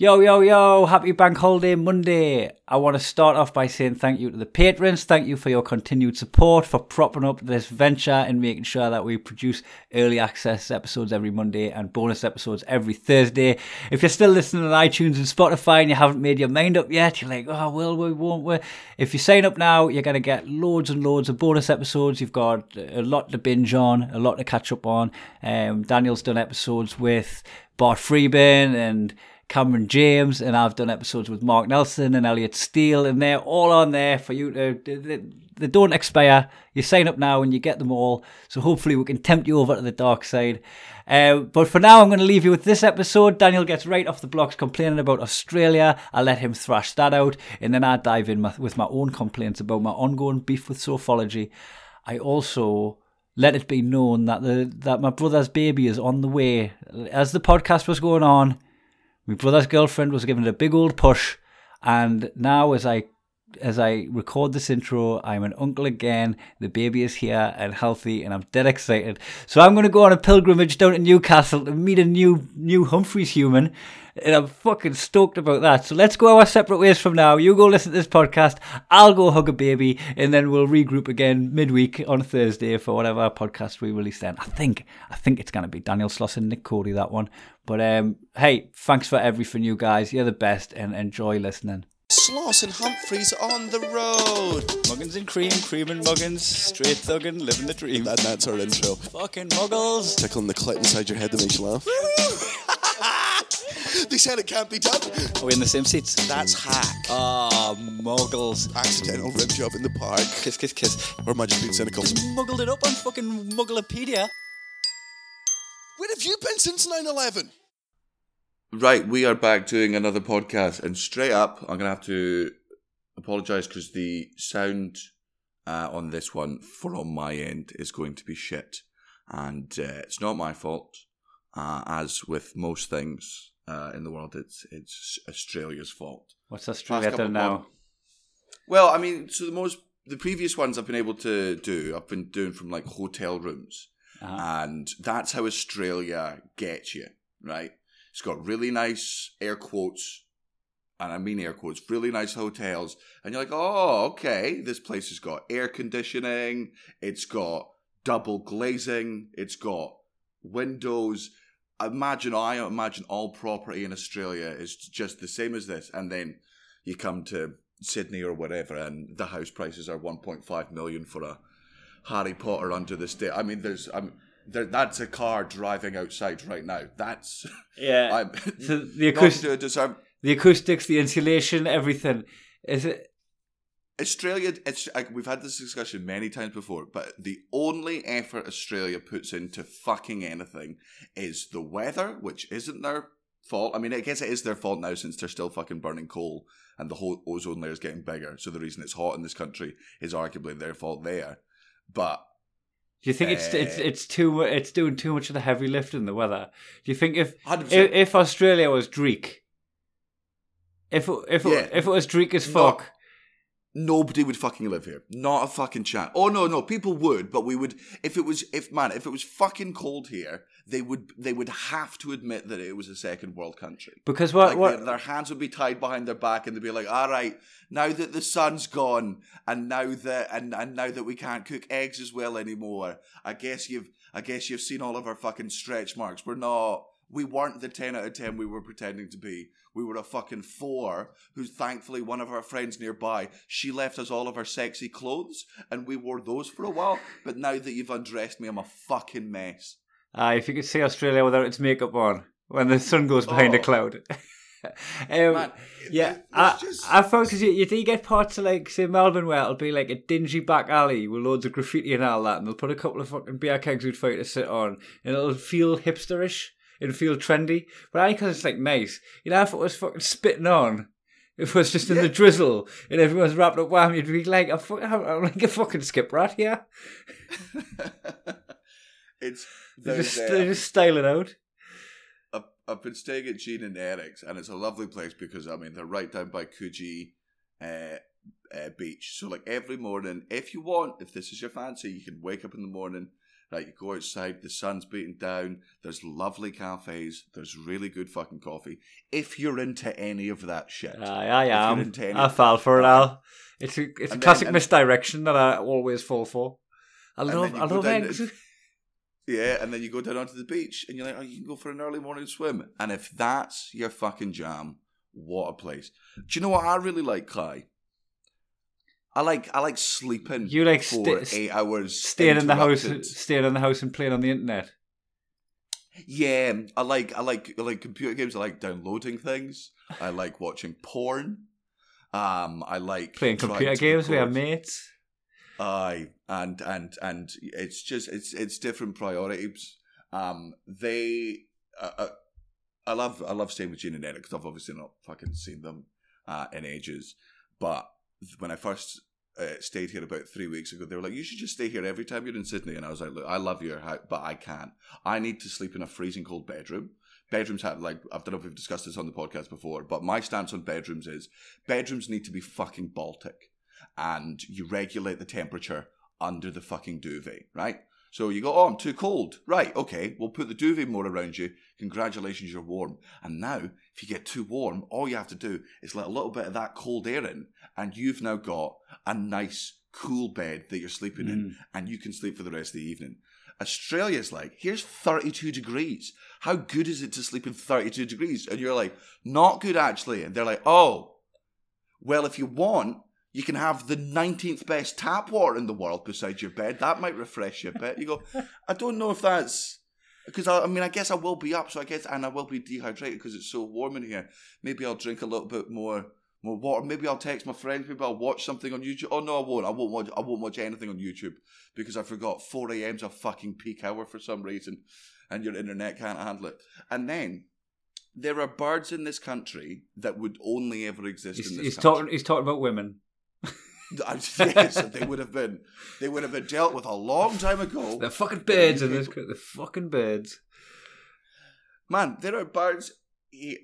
Yo, yo, yo, happy Bank Holiday Monday. I want to start off by saying thank you to the patrons. Thank you for your continued support, for propping up this venture and making sure that we produce early access episodes every Monday and bonus episodes every Thursday. If you're still listening on iTunes and Spotify and you haven't made your mind up yet, you're like, oh, will we, won't we? If you sign up now, you're going to get loads and loads of bonus episodes. You've got a lot to binge on, a lot to catch up on. Um, Daniel's done episodes with Bart Freeman and Cameron James, and I've done episodes with Mark Nelson and Elliot Steele, and they're all on there for you to. They, don't expire. You sign up now and you get them all. So hopefully we can tempt you over to the dark side. Uh, but for now, I'm going to leave you with this episode. Daniel gets right off the blocks complaining about Australia. I let him thrash that out, and then I dive in with my own complaints about my ongoing beef with Sofology. I also let it be known that the that my brother's baby is on the way. As the podcast was going on, my brother's girlfriend was giving it a big old push, and now as I as I record this intro, I'm an uncle again. The baby is here and healthy, and I'm dead excited. So I'm going to go on a pilgrimage down to Newcastle to meet a new new Humphreys human, and I'm fucking stoked about that. So let's go our separate ways from now. You go listen to this podcast. I'll go hug a baby, and then we'll regroup again midweek on Thursday for whatever podcast we release then. I think I think it's going to be Daniel Sloss and Nick Cody that one. But um, hey, thanks for everything, you guys. You're the best, and enjoy listening. Sloss and Humphreys on the road. Muggins and cream, cream and muggins, straight thuggin', living the dream. And that's our intro. Fucking muggles. Tickling the clit inside your head that makes you laugh. they said it can't be done. Are we in the same seats? That's hack. Ah, muggles. Accidental rim job in the park. Kiss, kiss, kiss. Or am I just being cynical? Muggled it up on fucking Mugglepedia. Where have you been since 9 11? Right, we are back doing another podcast, and straight up, I'm gonna have to apologise because the sound uh, on this one from my end is going to be shit, and uh, it's not my fault. Uh, as with most things uh, in the world, it's it's Australia's fault. What's Australia done now? Well, I mean, so the most the previous ones I've been able to do, I've been doing from like hotel rooms, Uh-huh. and that's how Australia gets you, right? It's got really nice air quotes, and I mean air quotes, really nice hotels, and you're like, oh, okay, this place has got air conditioning, it's got double glazing, it's got windows. Imagine, I imagine all property in Australia is just the same as this, and then you come to Sydney or whatever, and the house prices are 1.5 million for a Harry Potter under the state. I mean, there's, I'm. That's a car driving outside right now. That's Yeah. I'm So the, not acoust- to disarm the acoustics, the insulation, everything. Is it? Australia. It's like, we've had this discussion many times before, but the only effort Australia puts into fucking anything is the weather, which isn't their fault. I mean, I guess it is their fault now since they're still fucking burning coal and the whole ozone layer is getting bigger. So the reason it's hot in this country is arguably their fault there. But Do you think it's it's Uh, it's too it's doing too much of the heavy lifting the weather? Do you think if if, if Australia was dreich, if it, if it, Yeah. if it was dreich as No. fuck, nobody would fucking live here. Not a fucking chance. Oh no, no, people would, but we would if it was if man, if it was fucking cold here, they would they would have to admit that it was a second world country. because what like what Their, their hands would be tied behind their back and they'd be like, All right, now that the sun's gone and now that and, and now that we can't cook eggs as well anymore, I guess you've I guess you've seen all of our fucking stretch marks. We're not we weren't the 10 out of 10 we were pretending to be. We were a fucking four who, thankfully, one of our friends nearby, she left us all of our sexy clothes and we wore those for a while. But now that you've undressed me, I'm a fucking mess. Uh, if you could see Australia without its makeup on when the sun goes behind a Oh. cloud. um, Man, yeah, I, just- I found because you, you do get parts of like say Melbourne where it'll be like a dingy back alley with loads of graffiti and all that, and they'll put a couple of fucking beer kegs we'd fight to sit on, and it'll feel hipsterish, it'll feel trendy, but only because it's like nice. You know, if it was fucking spitting on. If it was just in the drizzle and everyone's wrapped up warm, you'd be like, I'm, I'm like a fucking skip rat here. it's They there's, just, uh, they just style it out. I've, I've been staying at Gene and Eric's, and it's a lovely place because I mean they're right down by Coogee uh, uh, Beach. So like every morning, if you want, if this is your fancy, you can wake up in the morning, Right, you go outside, the sun's beating down, there's lovely cafes, there's really good fucking coffee. If you're into any of that shit. Aye, I am. any- I fall for it, Al. It's a it's a then- classic and- misdirection that I always fall for. I love then I love eggs. Yeah, and then you go down onto the beach and you're like, oh, you can go for an early morning swim. And if that's your fucking jam, what a place. Do you know what I really like, Kai? I like I like sleeping You like for sta- eight hours. Staying in the house, staying in the house and playing on the internet. Yeah, I like I like I like computer games. I like downloading things. I like watching porn. Um, I like Playing computer games with our mates. Aye, and and and it's just it's it's different priorities. Um, they, uh, uh, I love I love staying with Gene and Eric because I've obviously not fucking seen them uh, in ages. But when I first uh, stayed here about three weeks ago, they were like, "You should just stay here every time you're in Sydney." And I was like, "Look, I love your house, but I can't. I need to sleep in a freezing cold bedroom." Bedrooms have like I don't know if we've discussed this on the podcast before, but my stance on bedrooms is bedrooms need to be fucking Baltic and you regulate the temperature under the fucking duvet, right? So you go, oh, I'm too cold. Right, okay, we'll put the duvet more around you. Congratulations, you're warm. And now, if you get too warm, all you have to do is let a little bit of that cold air in, and you've now got a nice, cool bed that you're sleeping in, mm. and you can sleep for the rest of the evening. Australia's like, here's 32 degrees. How good is it to sleep in 32 degrees? And you're like, not good actually. And they're like, oh, well, if you want, you can have the 19th best tap water in the world beside your bed. That might refresh you a bit. You go, I don't know if that's because I, I mean, I guess I will be up, so I guess, and I will be dehydrated because it's so warm in here. Maybe I'll drink a little bit more. More water. Maybe I'll text my friends. Maybe I'll watch something on YouTube. Oh no, I won't. I won't watch. I won't watch anything on YouTube because I forgot 4 a.m.'s a fucking peak hour for some reason, and your internet can't handle it. And then there are birds in this country that would only ever exist He's, in this he's country. talking. He's talking about women. Yes, they would have been. They would have been dealt with a long time ago. The fucking birds in this. The fucking birds. Man, there are birds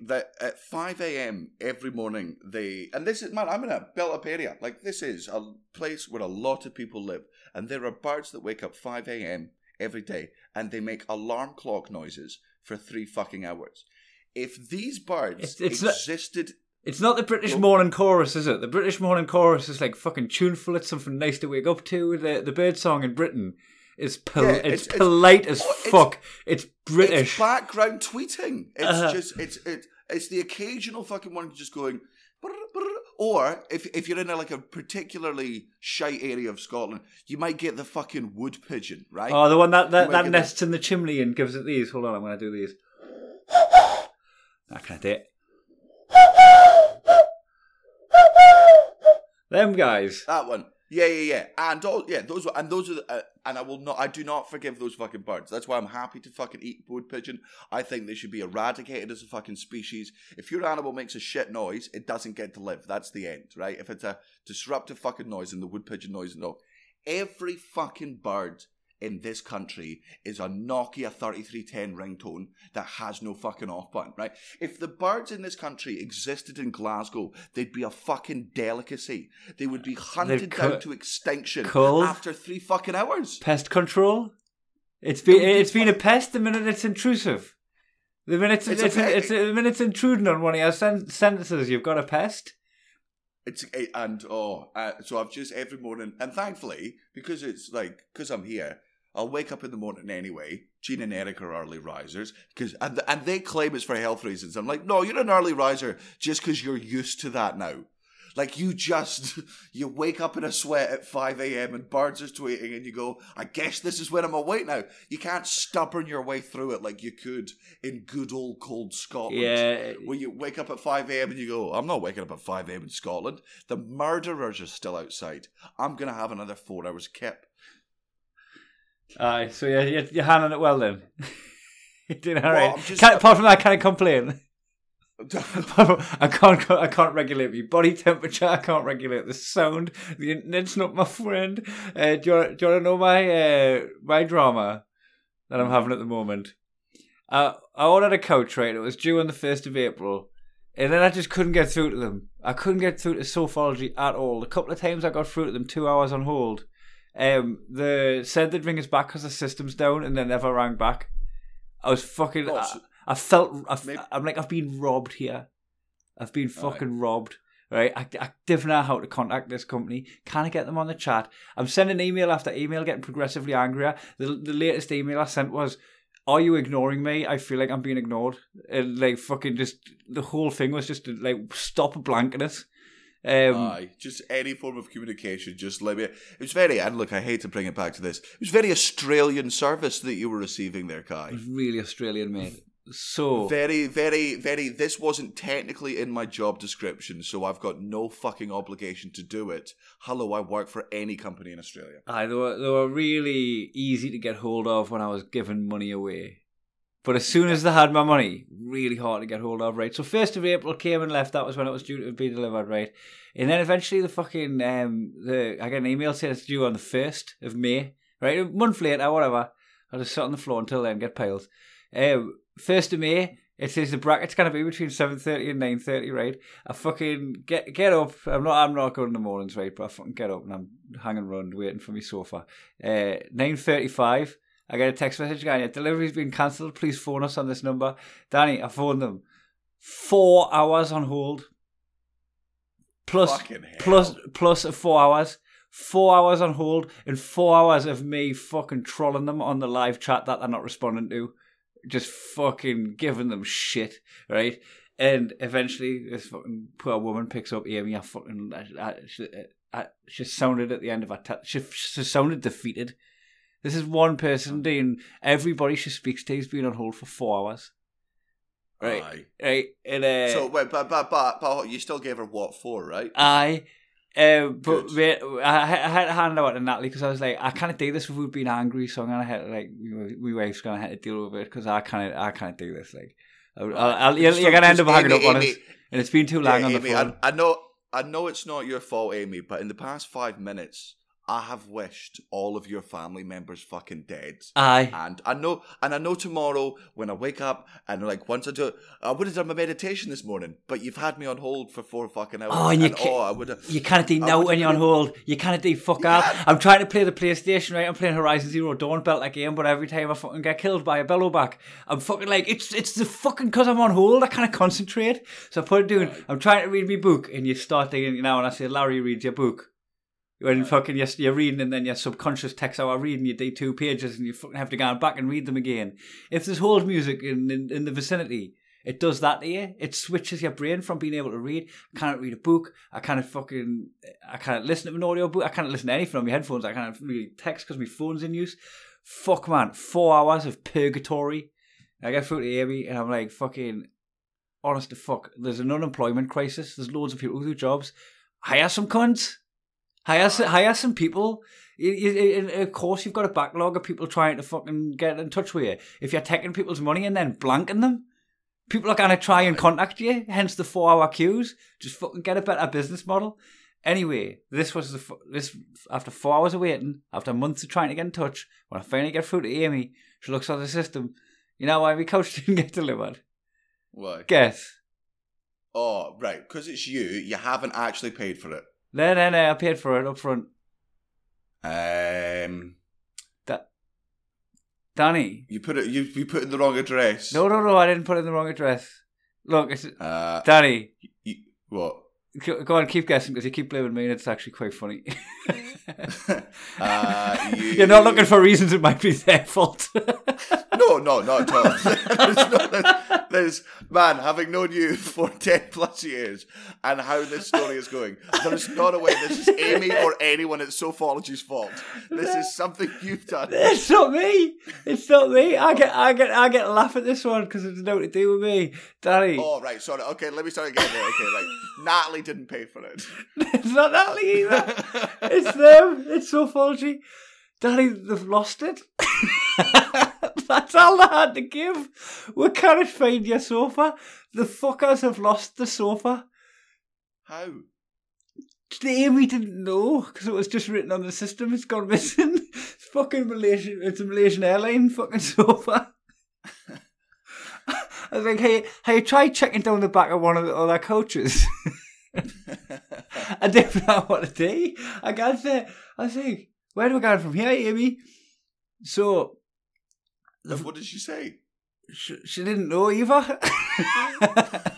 that at five a.m. every morning they and this is man. I'm in a built-up area. Like this is a place where a lot of people live, and there are birds that wake up five a.m. every day and they make alarm clock noises for three fucking hours. If these birds It's- it's not- existed, It's not the British Well- morning chorus, is it? The British morning chorus is like fucking tuneful. It's something nice to wake up to. The the bird song in Britain is pol- Yeah, it's, it's- it's- polite as it's- fuck. It's British. It's background tweeting. It's Uh-huh. just it's it it's the occasional fucking one just going. brr, brr. Or if if you're in a, like a particularly shite area of Scotland, you might get the fucking wood pigeon, right? oh, the one that that, that nests in the chimney and gives it these. Hold on, I'm gonna do these. I can't do it. Them guys. That one. Yeah, yeah, yeah. And all, yeah, those and those are the, uh, and I will not I do not forgive those fucking birds. That's why I'm happy to fucking eat wood pigeon. I think they should be eradicated as a fucking species. If your animal makes a shit noise, it doesn't get to live. That's the end, right? If it's a disruptive fucking noise and the wood pigeon noise no. Every fucking bird in this country is a Nokia 3310 ringtone that has no fucking off button, right? If the birds in this country existed in Glasgow, they'd be a fucking delicacy. They would be hunted co- down to extinction cold? after three fucking hours. Pest control. It's been it's been a pest the minute it's intrusive. The minute it's, It's it's, it's, the minute it's intruding on one of your sen- sentences, you've got a pest. It's it, and oh, uh, so I've just every morning, and thankfully because it's like because I'm here, I'll wake up in the morning anyway. Gene and Eric are early risers because and and they claim it's for health reasons. I'm like, no, you're an early riser just because you're used to that now. Like you just you wake up in a sweat at five a.m. and birds are tweeting, and you go, I guess this is when I'm awake now. You can't stubborn your way through it like you could in good old cold Scotland Yeah, where you wake up at 5 a.m. and you go, I'm not waking up at 5 a.m. in Scotland. The murderers are still outside. I'm going to have another four hours kip. Aye, so yeah, you're, you're handling it well then. you're doing all Well, right. Just- apart from that, I can't complain. I can't. I can't regulate my body temperature. I can't regulate the sound. The internet's not my friend. Uh, do you want, do you want to know my uh, my drama that I'm having at the moment? Uh, I ordered a couch right. It was due on the first of April, and then I just couldn't get through to them. I couldn't get through to Sofology at all. A couple of times I got through to them, two hours on hold, Um, the said they'd ring us back because the system's down, and they never rang back. I was fucking. Oh, so- I felt. I, Maybe- I'm like I've been robbed here. I've been fucking robbed. Right, I, I don't know how to contact this company. Can I get them on the chat? I'm sending email after email, getting progressively angrier. The, the latest email I sent was, "Are you ignoring me? I feel like I'm being ignored." And like fucking just the whole thing was just to, like stop blanking us. Um, Aye, just any form of communication. Just let me. It was very, and look, I hate to bring it back to this. It was very Australian service that you were receiving there, Kai. it was really Australian made. So Very, very, very. This wasn't technically in my job description, so I've got no fucking obligation to do it. Hello, I work for any company in Australia. Aye, they were, they were really easy to get hold of when I was giving money away. But as soon as they had my money, really hard to get hold of, right? So 1st of April came and left, that was when it was due to be delivered, right? And then eventually the fucking, um, the I get an email saying it's due on the 1st of May, right? A month later, whatever. I just sit on the floor until then, get piled. Um, 1st of May, it says the bracket's gonna be between seven thirty and nine thirty, right? I fucking get get up. I'm not I'm not going in the mornings, right? But I fucking get up and I'm hanging around waiting for my sofa. Uh, nine thirty five. I get a text message going, your delivery's been cancelled. Please phone us on this number. Danny, I phoned them. Four hours on hold. Plus plus plus four hours. Four hours on hold and four hours of me fucking trolling them on the live chat that they're not responding to. Just fucking giving them shit, right? And eventually, this fucking poor woman picks up Amy. I fucking, I, I, she, I, she sounded at the end of her. T- she, she sounded defeated. This is one person doing. Everybody she speaks to has been on hold for four hours. Right, Aye. right, and uh, So, wait, but, but, but, but you still gave her what for, right? I, uh, but wait, I, I had to hand out to Natalie because I was like, I can't do this without being angry, so I'm gonna have to, like, my wife's gonna have to deal with it because I can't, I can't do this. Like, I'll, I'll, you're, you're gonna end up hanging Amy, up on Amy, us, and it's been too long Yeah, on the phone. I, I know, I know it's not your fault, Amy, but in the past five minutes, I have wished all of your family members fucking dead. Aye, And I know, and I know tomorrow when I wake up and like once I do, I would have done my meditation this morning, but you've had me on hold for four fucking hours. Oh, and you and, ca- oh, I would have. you can't do now when you're on hold. You can't do fuck all. can't. I'm trying to play the PlayStation, right? I'm playing Horizon Zero Dawn, belt that game, but every time I fucking get killed by a Bellowback, I'm fucking like, it's it's the fucking because I'm on hold. I can't concentrate. So I put it doing. I'm trying to read my book, and you start thinking, you know, and I say, Larry, read your book. When fucking you're, you're reading and then your subconscious takes out reading, you do two pages and you fucking have to go back and read them again. If there's hold music in, in, in the vicinity, it does that to you. It switches your brain from being able to read. I can't read a book. I can't fucking. I can't listen to an audio book. I can't listen to anything on my headphones. I can't really text because my phone's in use. Fuck man, four hours of purgatory. I get through to Amy and I'm like fucking. Honest to fuck, there's an unemployment crisis. There's loads of people who do jobs. Hire some cunts. Hire some, hire some people. You- you- and Of course, you've got a backlog of people trying to fucking get in touch with you. If you're taking people's money and then blanking them, people are going to try and contact you. Hence the four-hour queues. Just fucking get a better business model. Anyway, this was the this after four hours of waiting, after months of trying to get in touch. When I finally get through to Amy, she looks at the system. You know why my couch didn't get delivered? Why? Guess. Oh, right, because it's you. You haven't actually paid for it. No, no, no. I paid for it up front. Um, Danny. you put it. You you put in the wrong address. No, no, no. I didn't put in the wrong address. Look, it's Uh, Danny. you, what? Go go on, keep guessing because you keep blaming me, and it's actually quite funny. Uh, you- You're not looking for reasons it might be their fault. No, no, not at all. there's, no, there's, there's- man, having known you for ten plus years and how this story is going, there is not a way this is Amy or anyone at Sofology's fault. This is something you've done. it's not me. It's not me. I get, I get, I get a laugh at this one because it's nothing to do with me, Danny. Oh, right, sorry. Okay, let me start again. There. Okay, right. Natalie didn't pay for it. It's not Natalie either. it's them. It's so faulty. Danny, they've lost it. That's all they had to give. We can't find your sofa. The fuckers have lost the sofa. How? Amy didn't know because it was just written on the system. It's gone missing. It's fucking Malaysian. It's a Malaysian airline fucking sofa. I was like, hey, hey, try checking down the back of one of the other coaches. I didn't know what to do. I got there. I was like, where do we go from here, Amy? So what did she say? she, she didn't know either.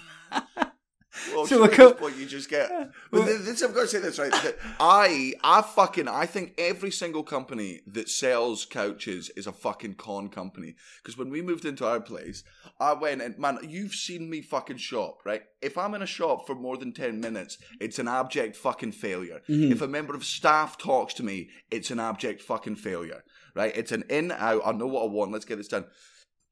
Well, So at this point you just get. Th- this, I've got to say this right. that I, I fucking, I think every single company that sells couches is a fucking con company. Because when we moved into our place, I went and man, you've seen me fucking shop, right? If I'm in a shop for more than ten minutes, it's an abject fucking failure. Mm-hmm. If a member of staff talks to me, it's an abject fucking failure, right? It's an in out. I know what I want. Let's get this done.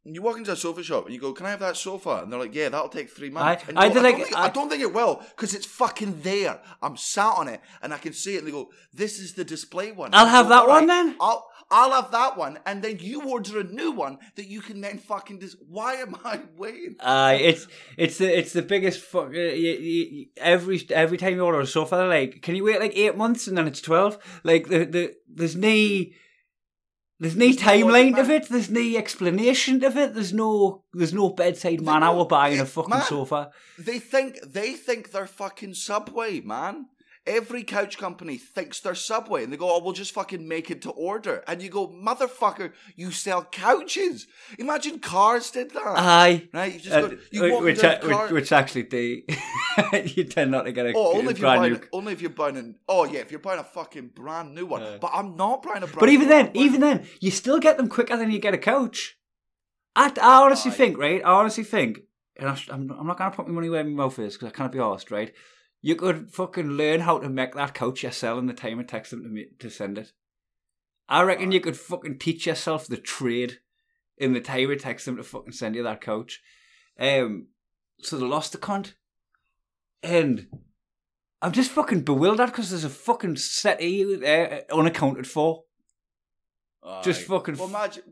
You walk into a sofa shop and you go, "Can I have that sofa?" And they're like, "Yeah, that'll take three months." I- And I go, like- don't think, I- I don't think it will because it's fucking there. I'm sat on it and I can see it. And they go, "This is the display one." I'll have go, that "All one then." I'll I'll have that one, and then you order a new one that you can then fucking. Dis- Why am I waiting? Uh, it's it's the it's the biggest fuck. Uh, you, you, every every time you order a sofa, they're like, can you wait like eight months and then it's twelve? Like the the there's no there's no timeline of it. There's no explanation of it. There's no there's no bedside man no- hour buying a fucking man. sofa. They think they think they're fucking Subway, man. Every couch company thinks they're Subway, and they go, "Oh, we'll just fucking make it to order." And you go, "Motherfucker, you sell couches." Imagine cars did that, Aye. right? You just Uh, go, you which, into which, which actually do you tend not to get a, Oh, only if you're brand buying, new only if you're buying an. Oh yeah, if you're buying a fucking brand new one. Yeah. But I'm not buying a brand. But even one, then, I'm even then, you still get them quicker than you get a couch. I, I honestly Aye. think, right? I honestly think, and I, I'm not going to put my money where my mouth is because I can't be asked, right? You could fucking learn how to make that couch yourself in the time it takes them to, ma- to send it. I reckon you could fucking teach yourself the trade in the time it takes them to fucking send you that couch. Um, so they lost the cunt. And I'm just fucking bewildered because there's a fucking settee there unaccounted for. just fucking Well, imagine.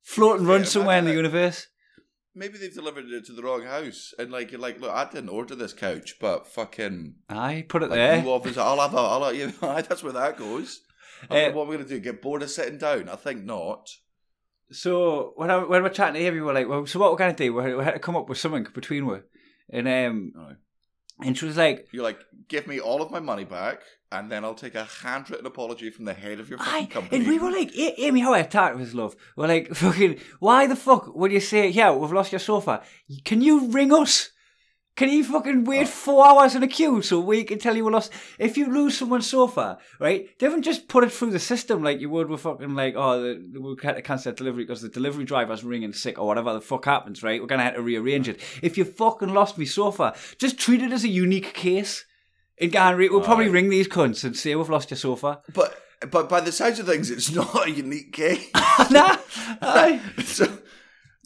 float and run Yeah, somewhere in the universe. Maybe they've delivered it to the wrong house, and like you're like, look, I didn't order this couch, but fucking. I put it Like there. you obviously, I'll have a, I'll have, you know, that's where that goes. I Uh, what are we gonna do? Get bored of sitting down? I think not. So when I, when we're chatting to him, we were like, "Well, so what we're gonna do? We we had to come up with something between we." And um, and she was like, You're like, give me all of my money back, and then I'll take a handwritten apology from the head of your fucking "Aye," company. and we were like, "A- "Amy, how I attacked with love." We're like, "Fucking, why the fuck would you say, yeah, we've lost your sofa? Can you ring us?" Can you fucking wait Oh. four hours in a queue so we can tell you we lost? If you lose someone's sofa, right, they haven't just put it through the system like you would with fucking like, oh, the, the- we had to cancel delivery because the delivery driver's ringing sick or whatever the fuck happens, right? We're gonna have to rearrange it. If you fucking lost me sofa, just treat it as a unique case. And Gary, we'll probably ring these cunts and say we've lost your sofa. But but by the sounds of things, it's not a unique case. nah, aye. so,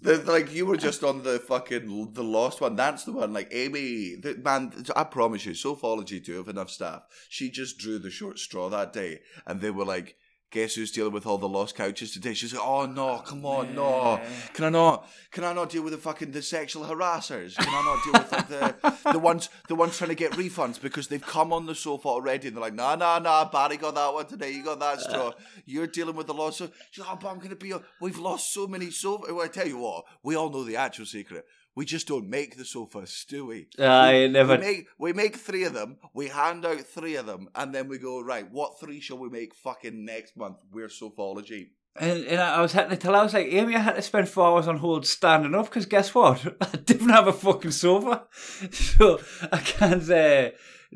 the, like you were just on the fucking the lost one. That's the one. Like Amy, the, man, I promise you, Sofology do have enough staff. She just drew the short straw that day, and they were like. Guess who's dealing with all the lost couches today? She's like, "Oh no, come on, no! Can I not? Can I not deal with the fucking the sexual harassers? Can I not deal with like, the the ones the ones trying to get refunds because they've come on the sofa already and they're like, nah, nah, nah, Barry got that one today, you got that straw. You're dealing with the loss. So she's like, oh, but I'm gonna be. A, we've lost so many sofa. Well, I tell you what, we all know the actual secret. We just don't make the sofas, do we? I we, never- We make, we make three of them. We hand out three of them, and then we go right. What three shall we make fucking next month? We're Sofology. And, and I was having to tell I was like, Amy, I had to spend four hours on hold standing up because guess what? I didn't have a fucking sofa. So I can't. Uh,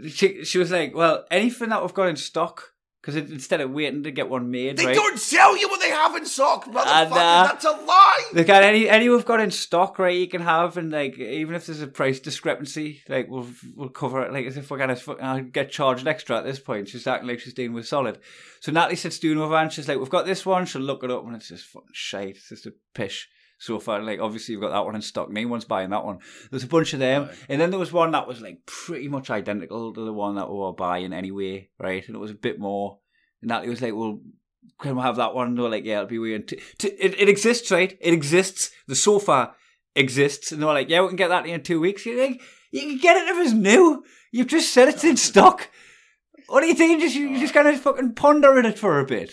she, she was like, well, anything that we've got in stock, because instead of waiting to get one made, They right? don't sell you what they have in stock, motherfucker. uh, That's a lie. They got any any we've got in stock, right? You can have, and like even if there's a price discrepancy, like we'll we'll cover it. Like as if we're gonna uh, get charged extra at this point. She's acting like she's dealing with solid. So Natalie sits doing over and she's like, "We've got this one." She'll look it up, and it's just fucking shite. It's just a pish. So far, like obviously you've got that one in stock. No one's buying that one. There's a bunch of them, and then there was one that was like pretty much identical to the one that we were buying anyway, right? And it was a bit more. And Natalie was like, "Well, can we have that one? And they were like, yeah, it'll be weird. T- t- it, it exists, right? It exists. The sofa exists. And they were like, yeah, we can get that in two weeks. You're like, you can get it if it's new. You've just said it's in stock. What are you thinking? Just, you just kind of fucking ponder in it for a bit.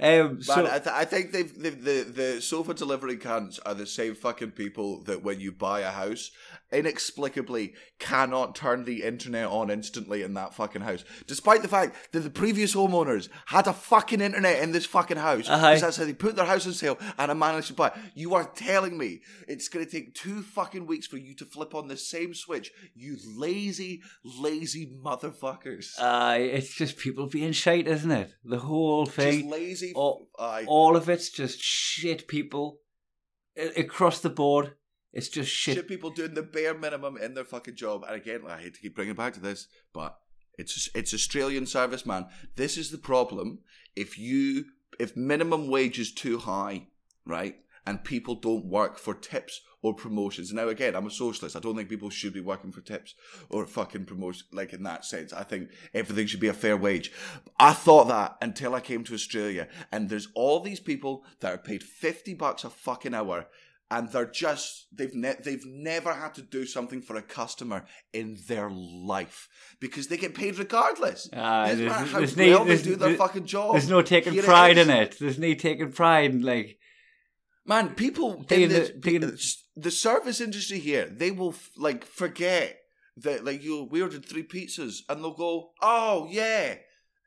Um, so Man, I, th- I think they've, they've the the sofa delivery cans are the same fucking people that when you buy a house, inexplicably cannot turn the internet on instantly in that fucking house, despite the fact that the previous homeowners had a fucking internet in this fucking house. Uh-huh. 'cause That's how they put their house on sale, and I managed to buy. it. You are telling me it's going to take two fucking weeks for you to flip on the same switch? You lazy, lazy motherfuckers. uh, it's just people being shite, isn't it? The whole thing. Just thing. Lazy. all- aye. all of it's just shit people across the board. It's just shit. shit people doing the bare minimum in their fucking job. And again, I hate to keep bringing it back to this, but it's it's Australian serviceman. This is the problem. If you if minimum wage is too high, right, and people don't work for tips or promotions. Now, again, I'm a socialist. I don't think people should be working for tips or fucking promotion, like in that sense. I think everything should be a fair wage. I thought that until I came to Australia, and there's all these people that are paid fifty bucks a fucking hour and they're just they've ne- they've never had to do something for a customer in their life because they get paid regardless. Ah, Doesn't there's- how there's well no- they do their fucking job. There's no taking Here pride in it. There's no taking pride in like Man, people in the- the, the, service industry here, they will f- like forget that like you we ordered three pizzas and they'll go, oh yeah.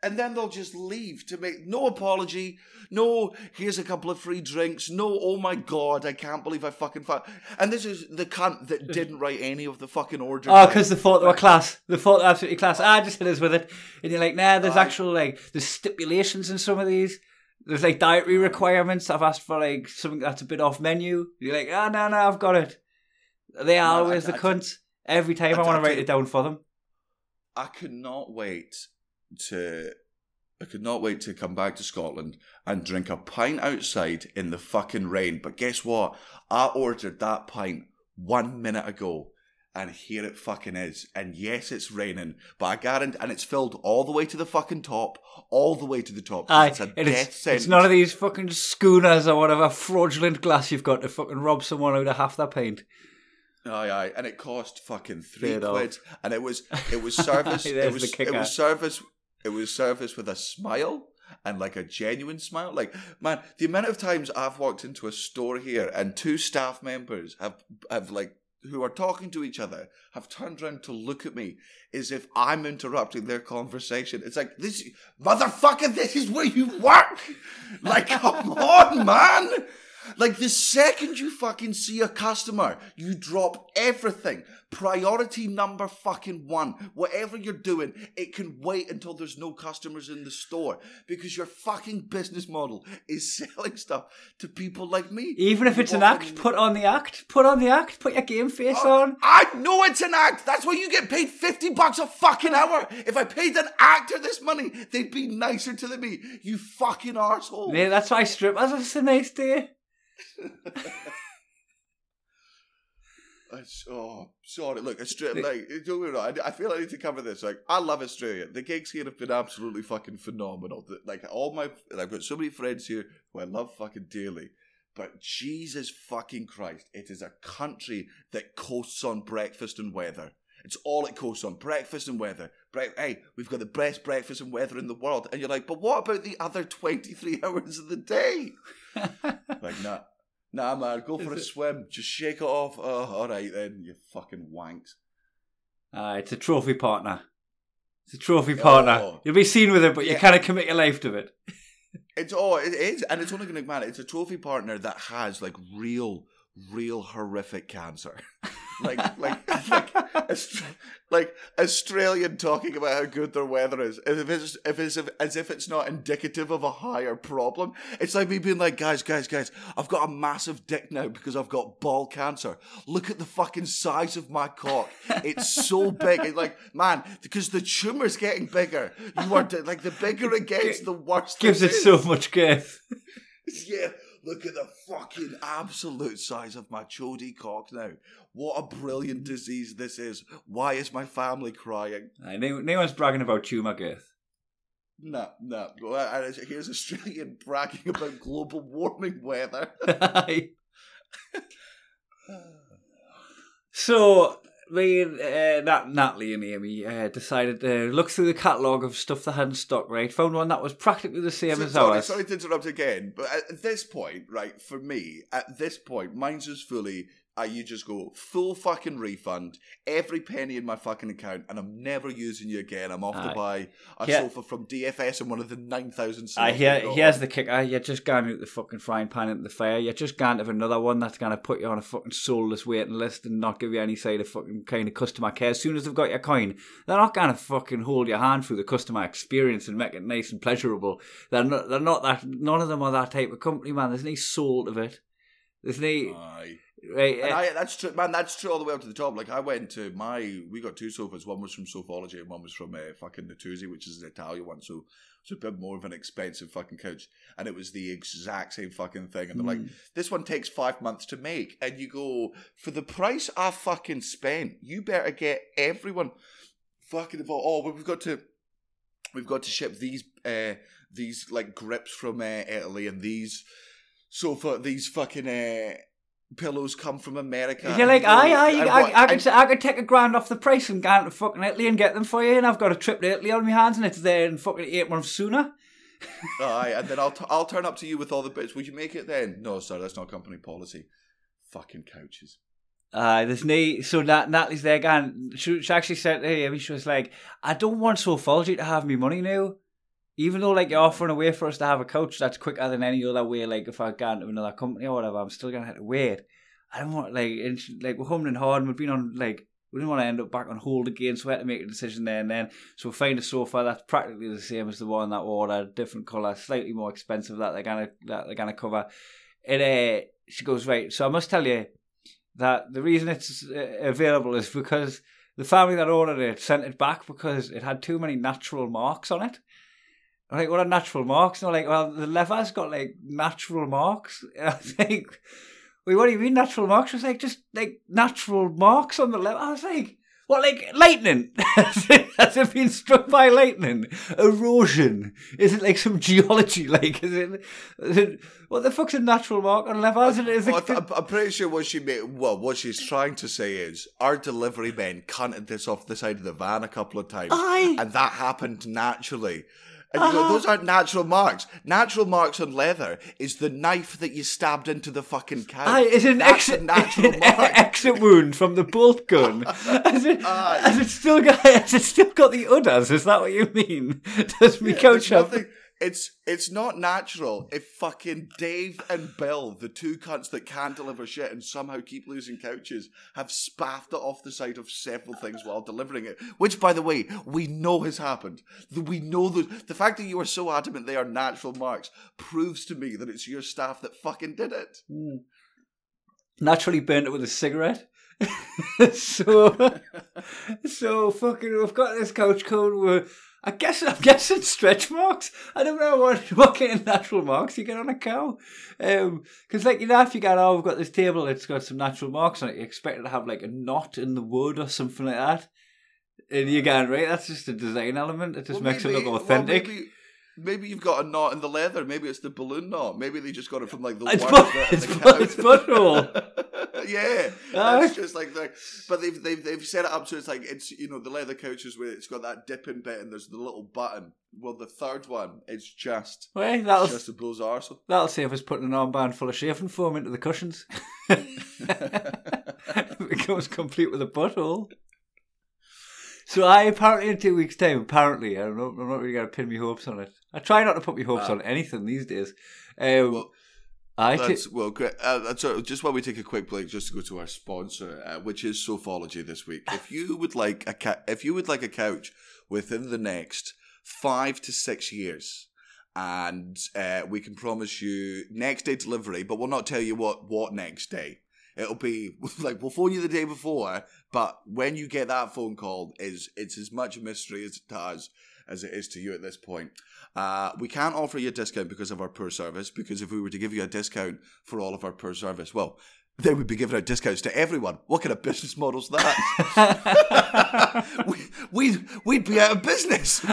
And then they'll just leave to make no apology, no, here's a couple of free drinks, no, oh my god, I can't believe I fucking fa-. And this is the cunt that didn't write any of the fucking orders. Oh, because they thought they were class. They thought they were absolutely class. Ah, just hit us with it. And you're like, nah, there's Aye. actual, like, there's stipulations in some of these. There's, like, dietary requirements. I've asked for, like, something that's a bit off menu. You're like, ah, no, no, I've got it. They are Man, always I- the I- cunts. Every time I, I- want to write it down for them. I could not wait to I could not wait to come back to Scotland and drink a pint outside in the fucking rain. But guess what? I ordered that pint one minute ago. And here it fucking is. And yes, it's raining, but I guarantee, and it's filled all the way to the fucking top, all the way to the top. Aye, it's a death it's, sentence. it's none of these fucking schooners or whatever fraudulent glass you've got to fucking rob someone out of half their paint. Aye, aye, and it cost fucking three off. quid, and it was it was service. It the was it was service. It was service with a smile and like a genuine smile. Like man, the amount of times I've walked into a store here and two staff members have have like who are talking to each other have turned around to look at me as if I'm interrupting their conversation. It's like this motherfucker. This is where you work. Like, come on, man. Like the second you fucking see a customer, you drop everything. Priority number fucking one. Whatever you're doing, it can wait until there's no customers in the store because your fucking business model is selling stuff to people like me. Even if it's an act, put on the act. Put on the act. Put your game face Oh, on. I know it's an act. That's why you get paid 50 bucks a fucking hour. If I paid an actor this money, they'd be nicer to me. You fucking arsehole. Mate, that's why strippers are so nice day. It's, oh, sorry. Look, Australia. Like, don't get me wrong. I, I feel I need to cover this. Like, I love Australia. The gigs here have been absolutely fucking phenomenal. The- Like, all my, I've got so many friends here who I love fucking dearly. But Jesus fucking Christ, it is a country that coasts on breakfast and weather. It's all it coasts on breakfast and weather. Bre- hey, we've got the best breakfast and weather in the world, and you're like, but what about the other twenty three hours of the day? Like, nah, nah, man, go for a it- swim. Just shake it off. Oh, all right then, you fucking wanks. Ah, it's a trophy partner. It's a trophy partner. Oh. You'll be seen with it, but you Yeah. can't commit your life to it. It's oh, it is, and it's only going to matter. It's a trophy partner that has like real, real horrific cancer, like like like like Australian talking about how good their weather is, as if it's if it's as if it's not indicative of a higher problem. It's like me being like, guys, guys, guys, I've got a massive dick now because I've got ball cancer. Look at the fucking size of my cock. It's so big. It's like, man, because the tumor's getting bigger. You are like the bigger it gets, the worse. Gives it so much girth. Yeah, look at the fucking absolute size of my chody cock now. What a brilliant disease this is. Why is my family crying? Aye, no, no one's bragging about tumour girth. No, no. Well, Here's Australian bragging about global warming weather. So me and uh, Nat, Natalie and Amy uh, decided to look through the catalogue of stuff they had in stock, right? Found one that was practically the same So- as sorry, ours. sorry to interrupt again, but at this point, right, for me, at this point, mine's just fully, uh, you just go full fucking refund, every penny in my fucking account, and I'm never using you again. I'm off Aye. to buy a Yeah. sofa from DFS and one of the 9,000 I sales hear, here's the kicker. You're just going out the fucking frying pan into the fire. You're just going to have another one that's going to put you on a fucking soulless waiting list and not give you any side of fucking kind of customer care. As soon as they've got your coin, they're not going to fucking hold your hand through the customer experience and make it nice and pleasurable. They're not. They're not that. None of them are that type of company, man. There's no soul of it. There's no Aye. Right. And eh, I, that's true, man. That's true all the way up to the top. Like I went to my, we got two sofas. One was from Sofology, and one was from uh, fucking Natuzzi, which is an Italian one. So it's a bit more of an expensive fucking couch, and it was the exact same fucking thing. And they're like, Mm. "This one takes five months to make," and you go, "For the price I fucking spent, you better get everyone fucking involved." Oh, well, we've got to, we've got to ship these, uh, these like grips from uh, Italy, and these sofa, these fucking. Uh, Pillows come from America. You're like, aye, aye, I, what- I, and- could, I could take a grand off the price and go to fucking Italy and get them for you, and I've got a trip to Italy on my hands, and it's there in fucking eight months sooner. Aye, and then I'll t- I'll turn up to you with all the bits. Would you make it then? No, sir, that's not company policy. Fucking couches. Uh, there's no, so Nat, Natalie's there again. she, she actually said to him, she was like, I don't want Sofology to have me money now. Even though, like, you're offering a way for us to have a coach that's quicker than any other way, like, if I go into another company or whatever, I'm still to have to wait. I don't want, like, like, we're humming and hawing, we've been on, like, we didn't want to end up back on hold again, so we had to make a decision there and then. So we find a sofa that's practically the same as the one that we ordered, different colour, slightly more expensive that they're gonna that they're gonna cover. And uh, she goes right. So I must tell you that the reason it's uh, available is because the family that ordered it sent it back because it had too many natural marks on it. I'm like, what are natural marks? And they're like, well, the leather's got like natural marks. And I was like, wait, what do you mean natural marks? She was like, just like natural marks on the leather. I was like, what, like lightning? Has it been struck by lightning? Erosion? Is it like some geology? Like, is it, is it what the fuck's a natural mark on leather? Is it, is it, Well, I'm, I'm pretty sure what she made. Well, what she's trying to say is our delivery men cunted this off the side of the van a couple of times, Aye. and that happened naturally. And you go, Uh-huh. those aren't natural marks. Natural marks on leather is the knife that you stabbed into the fucking cow. Aye, is it an That's exit, a natural mark. exit wound from the bolt gun? Has it, has it still got? Has it still got the udders? Is that what you mean? Does me coach There's have? nothing- It's it's not natural if fucking Dave and Bill, the two cunts that can't deliver shit and somehow keep losing couches, have spaffed it off the side of several things while delivering it. Which, by the way, we know has happened. The- We know that the fact that you are so adamant they are natural marks proves to me that it's your staff that fucking did it. Hmm. Naturally burnt it with a cigarette. so, so fucking, we've got this couch code. Where I guess I'm guessing stretch marks. I don't know what what kind of natural marks you get on a cow. Um, because like you know, if you got oh, we've got this table, it's got some natural marks on it. You expect it to have like a knot in the wood or something like that. And you going right? That's just a design element. It just Well, makes maybe- it look well, authentic. maybe, maybe you've got a knot in the leather. Maybe it's the balloon knot. Maybe they just got it from like the It's butt- it's the it's butthole. yeah, Ah. that's just like the. But they've they've they've set it up so it's like it's you know the leather couches where it's got that dipping bit and there's the little button. Well, the third one it's just Well, that'll just a bull's arsehole. that'll save us putting an armband full of shaving foam into the cushions. it becomes complete with a butthole. So I apparently in two weeks' time, apparently, I'm not, I'm not really going to pin my hopes on it. I try not to put my hopes Ah. on anything these days. Um, Well, I t- That's well, great. Uh, that's uh, just while we take a quick break, just to go to our sponsor, uh, which is Sofology this week. If you would like a ca- if you would like a couch within the next five to six years, and uh, we can promise you next day delivery, but we'll not tell you what what next day. It'll be like we'll phone you the day before, but when you get that phone call, is it's as much a mystery as it as it is to you at this point. Uh, we can't offer you a discount because of our poor service. Because if we were to give you a discount for all of our poor service, well, then we'd be giving out discounts to everyone. What kind of business model's that? we, we'd we'd be out of business.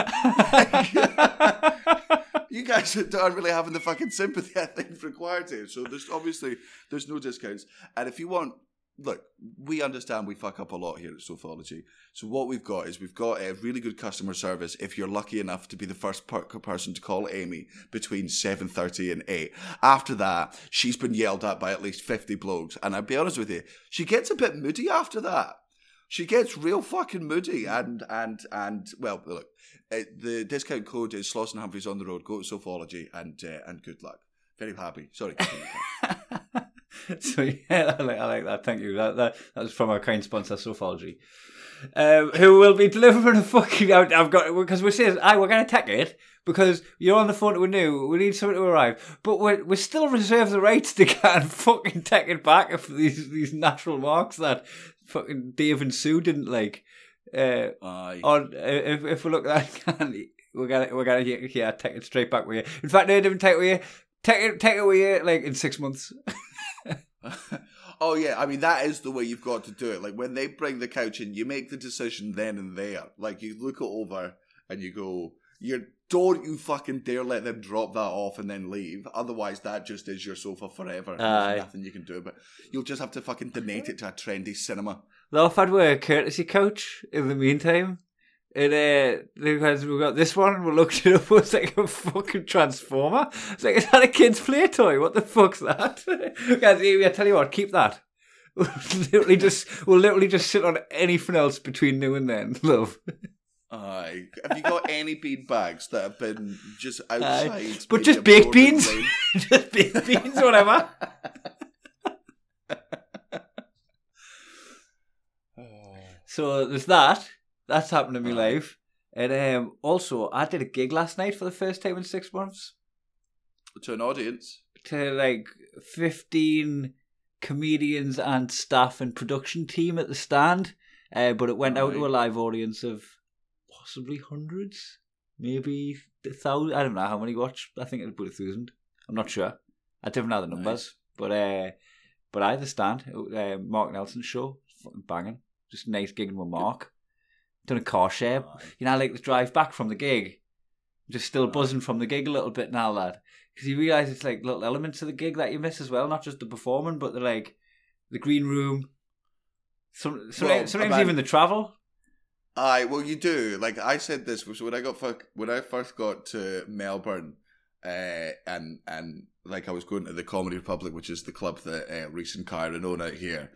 you guys aren't really having the fucking sympathy I think required here. So there's obviously there's no discounts, and if you want look, we understand we fuck up a lot here at Sofology. So what we've got is we've got a really good customer service. If you're lucky enough to be the first per- person to call Amy between seven thirty and eight, after that she's been yelled at by at least fifty blokes. And I'll be honest with you, she gets a bit moody after that. She gets real fucking moody, and and and well, look, uh, the discount code is Sloss and Humphreys on the road. Go to Sofology and uh, and good luck. Very happy. Sorry. so yeah, I like, I like that. Thank you. That, that that was from our kind sponsor, Sofology, um, who will be delivering a fucking. I've got because we're saying, "I we're going to take it because you're on the phone to new. We need something to arrive, but we we still reserve the rights to get and fucking take it back if these these natural marks that fucking Dave and Sue didn't like. Uh, Aye. on if if we look at that, we're gonna we're gonna yeah take it straight back with you. In fact, they didn't take it with you. Take it take it with you like in six months. oh yeah, I mean that is the way you've got to do it. Like when they bring the couch in, you make the decision then and there. Like you look it over and you go, "You don't you fucking dare let them drop that off and then leave. Otherwise, that just is your sofa forever. There's nothing you can do. But you'll just have to fucking donate it to a trendy cinema. Though if I'd wear a courtesy couch in the meantime. And uh, because we've got this one, we looked it up. It's like a fucking transformer. It's like, is that a kid's play toy? What the fuck's that? Guys, I tell you what, keep that. We'll literally just we'll literally just sit on anything else between now and then, love. Aye. Have you got any bean bags that have been just outside? Aye. But just baked beans. just baked beans, whatever. So there's that. That's happened in my life. And um, also, I did a gig last night for the first time in six months to an audience. to like 15 comedians and staff and production team at the stand. Uh, but it went out to a live audience of possibly hundreds, maybe a thousand. I don't know how many watched. I think it was about a thousand. I'm not sure. I don't know the numbers. Nice. But uh, but I had the stand. Uh, Mark Nelson's show. Fucking banging. Just nice gigging with Mark. Done a car share. You know, like the drive back from the gig. Just still buzzing from the gig a little bit now, lad. Because you realise it's like little elements of the gig that you miss as well, not just the performing, but the like the green room. Some, some, Well, sometimes about- even the travel. Aye, well, you do. Like I said, this was when I got fuck, when I first got to Melbourne, uh, and and like I was going to the Comedy Republic, which is the club that uh, Rhys and Kyran own out here.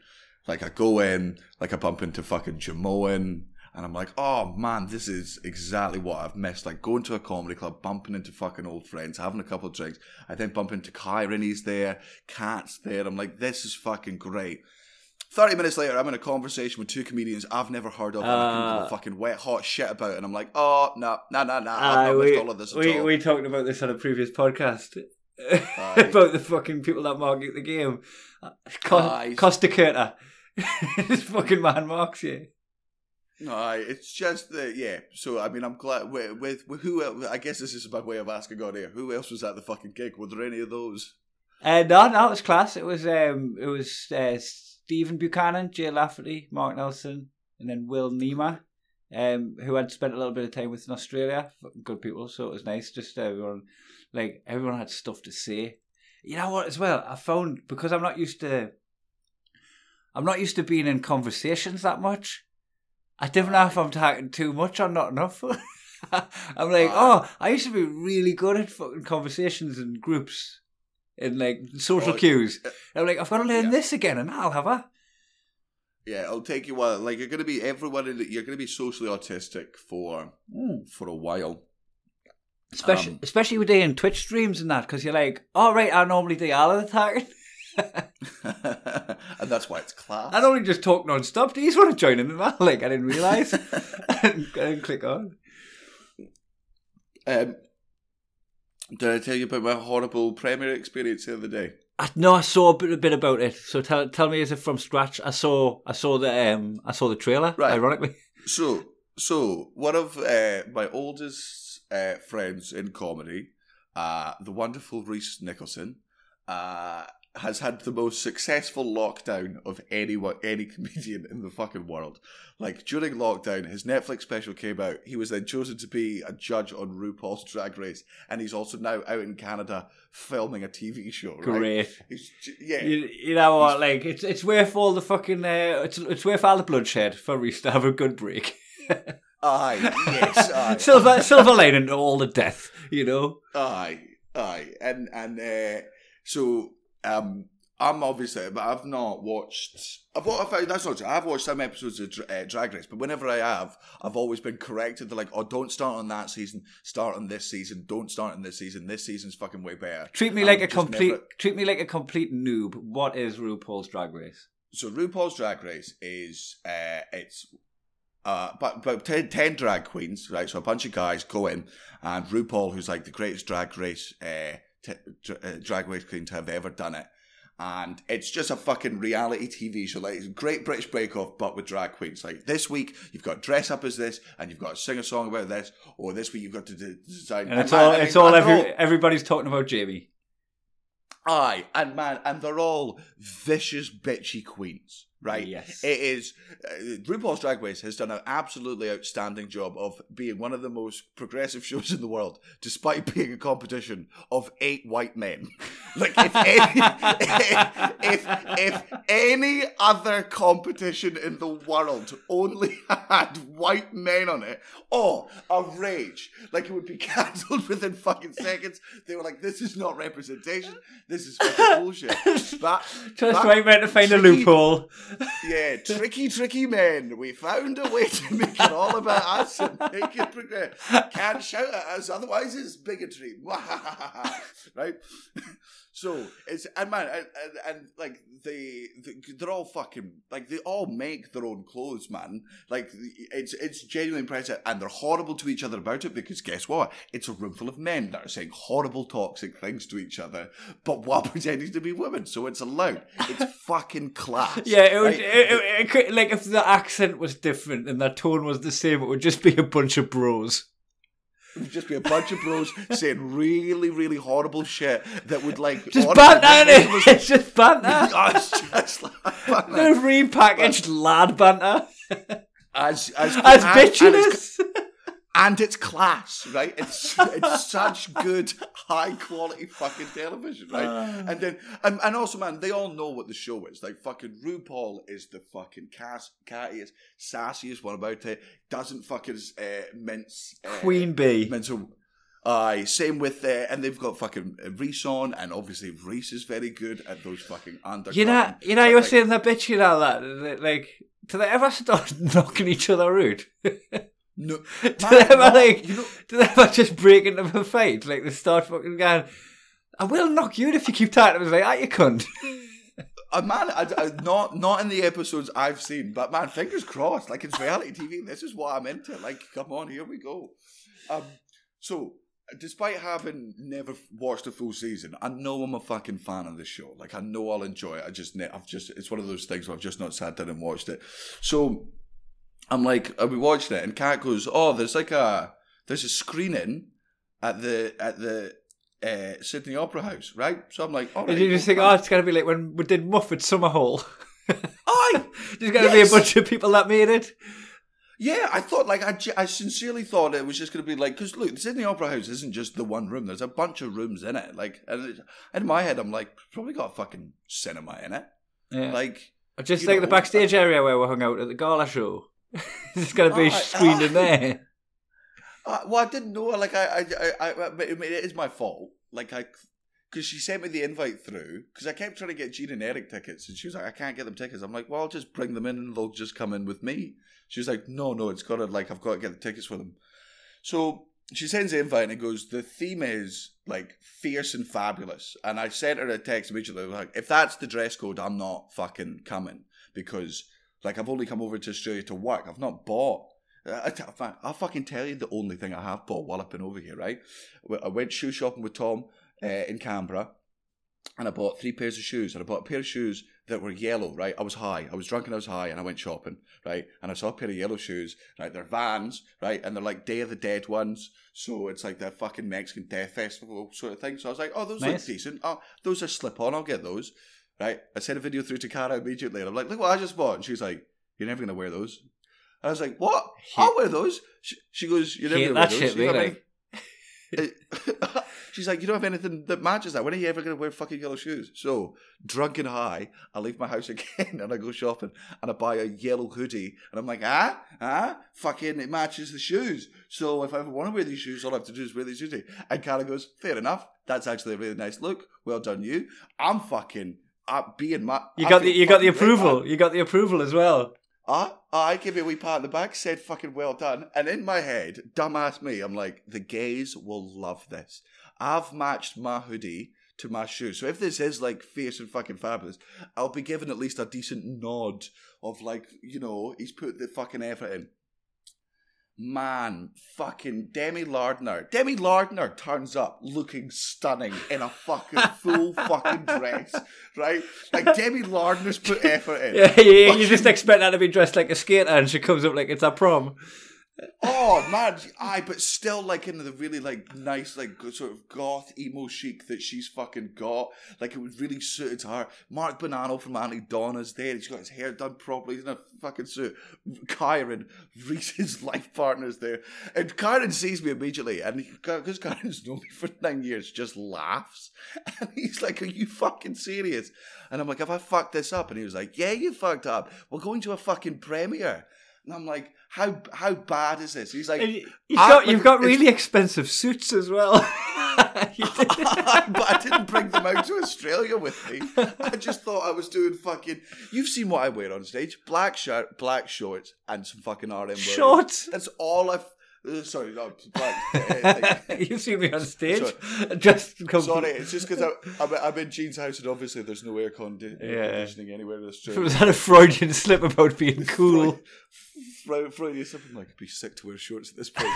Like I go in, like I bump into fucking Jamoan, and I'm like, oh man, this is exactly what I've missed. Like going to a comedy club, bumping into fucking old friends, having a couple of drinks. I then bump into Kyran, he's there, Cat's there. I'm like, this is fucking great. 30 minutes later, I'm in a conversation with two comedians I've never heard of and I can Uh, fucking wet hot shit about. And I'm like, oh, no, no, no, no. I've Aye, not we, missed all of this at we, all. we talked about this on a previous podcast. About the fucking people that market the game. Co- Aye. Costa Curta. this fucking man marks you. No, it's just that, yeah. So, I mean, I'm glad with, with, with who else, I guess this is my way of asking on here. Who else was at the fucking gig? Were there any of those? Uh, no, no, it was class. It was um, it was uh, Stephen Buchanan, Jay Lafferty, Mark Nelson, and then Will Nima, um, who had spent a little bit of time with in Australia. Good people, so it was nice. Just everyone, like everyone had stuff to say. You know what? As well, I found because I'm not used to, I'm not used to being in conversations that much. I don't know if I'm talking too much or not enough. I'm like, oh, I used to be really good at fucking conversations and groups and like social Oh, cues. I'm like, I've got to learn yeah. this again, and I'll have a. Yeah, it'll take you a while. Like, you're going to be, everyone, in the, you're going to be socially autistic for for a while. Especially, Um, especially with doing Twitch streams and that, because you're like, all right, I normally do all of the talking. and that's why it's class. I normally just talk non-stop. Do you just want to join in? And I like, I didn't realise. I didn't, I click on. Um, did I tell you about my horrible premiere experience the other day? I, no, I saw a bit, a bit about it. So tell tell me, is it from scratch? I saw I saw the um I saw the trailer. Right. Ironically, So, so one of uh, my oldest uh, friends in comedy, uh, the wonderful Rhys Nicholson, uh, has had the most successful lockdown of any any comedian in the fucking world. Like during lockdown, his Netflix special came out. He was then chosen to be a judge on RuPaul's Drag Race, and he's also now out in Canada filming a TV show. Right? Great. He's, yeah, You, you know what? Like it's it's worth all the fucking uh, it's it's worth all the bloodshed for Rhys to have a good break. aye, yes, aye. silver silver lining to all the death. You know. Aye, aye, and and uh, so um, I'm obviously, but I've not watched. I've, I've that's not true. I've watched some episodes of uh, Drag Race, but whenever I have, I've always been corrected. They're like, "Oh, don't start on that season. Start on this season. Don't start on this season. This season's fucking way better." Treat me I'm like a complete never- treat me like a complete noob. What is RuPaul's Drag Race? so RuPaul's Drag Race is uh, it's uh, but about 10, 10 drag queens, right? So a bunch of guys go in, and RuPaul, who's like the greatest drag race uh, t- uh, drag race queen to have ever done it, and it's just a fucking reality TV show, like it's Great British Bake Off, but with drag queens. Like this week, you've got dress up as this, and you've got to sing a song about this, or this week you've got to d- design. And it's man, all I it's all and every everybody's talking about Jamie. Aye, and man, and they're all vicious, bitchy queens, right? Yes. It is. Uh, RuPaul's Drag Race has done an absolutely outstanding job of being one of the most progressive shows in the world, despite being a competition of eight white men. like, if any, if, if any other competition in the world only had white men on it, oh, a rage. Like, it would be cancelled within fucking seconds. They were like, this is not representation. This is fucking bullshit. But, Just but right meant to find a loophole. Yeah, tricky, tricky men. We found a way to make it all about us and make it progress. Can't shout at us, otherwise it's bigotry. right? So it's and man and, and, and like they, they they're all fucking like they all make their own clothes, man. Like it's it's genuinely impressive, and they're horrible to each other about it because guess what? It's a room full of men that are saying horrible, toxic things to each other, but while pretending to be women. So it's allowed. It's fucking class. Yeah, it would. right? It, it, it like if the accent was different and the tone was the same, it would just be a bunch of bros. It would just be a bunch of bros saying really, really horrible shit that would like Just banter, innit? It's just banter. Oh, it's just like banter. The repackaged lad banter as as as it's- bitchiness. And it's class, right? It's it's such good, high quality fucking television, right? Ah. and then and, and also, man, they all know what the show is. Like fucking RuPaul is the fucking cast, cattiest, sassiest one about it. Doesn't fucking uh, mince uh, Queen Bee. mental. Aye, same with uh, and they've got fucking Rhys on, and obviously Rhys is very good at those fucking undercut. You know, you know, you're like, saying they're bitchy and all that. Like, do they ever start knocking each other out? no, Do they ever no, like? you know, Do they ever just break into a fight? Like they start fucking going. I will knock you if you keep talking to me. Like, ah, you cunt. Uh, man, I, I- not not in the episodes I've seen, but man, fingers crossed. Like it's reality TV. This is what I'm into. Like, come on, here we go. Um, so, despite having never watched a full season, I know I'm a fucking fan of the show. Like, I know I'll enjoy it. I just, I've just, it's one of those things where I've just not sat down and watched it. So, I'm like, uh, we watching it, and Kat goes, "Oh, there's like a, there's a screening at the at the." Uh, Sydney Opera House, right? So I'm like, all right. And you just think, oh, it's gonna be like when we did Muff at Summerhall. Aye, There's gonna Yes. be a bunch of people that made it. Yeah, I thought like I, I sincerely thought it was just going to be like because look, the Sydney Opera House isn't just the one room. There's a bunch of rooms in it. Like, and it, in my head, I'm like, probably got a fucking cinema in it. Yeah. Like, Just you like the know, backstage area where we hung out at the gala show. There's gonna be Oh, I- screened in there. uh, well, I didn't know. Like, I, I, I, I but it it is my fault. Like, I. Because she sent me the invite through, because I kept trying to get Jean and Eric tickets, and she was like, "I can't get them tickets." I'm like, "Well, I'll just bring them in, and they'll just come in with me." She was like, "No, no, it's got to like I've got to get the tickets for them." So she sends the invite and it goes, the theme is like fierce and fabulous. And I sent her a text immediately like, if that's the dress code, I'm not fucking coming because like I've only come over to Australia to work. I've not bought. I, I, I'll fucking tell you the only thing I have bought while I've been over here, right? I went shoe shopping with Tom uh, in Canberra. and I bought three pairs of shoes. And I bought a pair of shoes that were yellow, right? I was high. I was drunk and I was high, and I went shopping, right? And I saw a pair of yellow shoes, right? They're vans, right? And they're like Day of the Dead ones. So it's like the fucking Mexican Death Festival sort of thing. So I was like, oh, those look decent. Oh, those are slip on. I'll get those, right? I sent a video through to Cara immediately, and I'm like, look what I just bought. And she's like, you're never going to wear those. And I was like, what? I'll wear those. She, she goes, you're never going to wear those. You don't have really. She's like, you don't have anything that matches that. When are you ever going to wear fucking yellow shoes? So, drunk and high, I leave my house again and I go shopping and I buy a yellow hoodie. And I'm like, ah, ah, fucking, it matches the shoes. So, if I ever want to wear these shoes, all I have to do is wear these hoodie. And Cara goes, fair enough. That's actually a really nice look. Well done, you. I'm fucking, uh, being my. You I got the you got the approval. You got the approval as well. I, I give you a wee pat on the back, said fucking well done. And in my head, dumbass me, I'm like, the gays will love this. I've matched my hoodie to my shoes. So if this is like fierce and fucking fabulous, I'll be given at least a decent nod of like, you know, he's put the fucking effort in. Man, fucking Demi Lardner. Demi Lardner turns up looking stunning in a fucking full fucking dress, right? Like Demi Lardner's put effort in. Yeah, yeah, you just expect her to be dressed like a skater, and she comes up like it's a prom. Oh man, aye, but still like in the really like nice like sort of goth emo chic that she's fucking got. Like it was really suited to her. Mark Bonanno from Aunty Donna's there. He's got his hair done properly. He's in a fucking suit. Kyran, Rhys's life partner's there, and Kyran sees me immediately, and because Kyran's known me for nine years, just laughs, and he's like, "Are you fucking serious?" And I'm like, "Have I fucked this up?" And he was like, "Yeah, you fucked up. We're going to a fucking premiere." And I'm like, how how bad is this? He's like, you- You've got ah, you've got really expensive suits as well. But I didn't bring them out to Australia with me. I just thought I was doing fucking. You've seen what I wear on stage: black shirt, black shorts, and some fucking RM. Shorts. That's all I've. Uh, sorry, no, black. uh, you see me on stage, Sorry. just come. sorry, it's just because I'm, I'm in Jean's house and obviously there's no air condi- Yeah. conditioning anywhere in Australia. Was that a Freudian slip about being cool? Freud, Freudian something like I'd be sick to wear shorts at this point.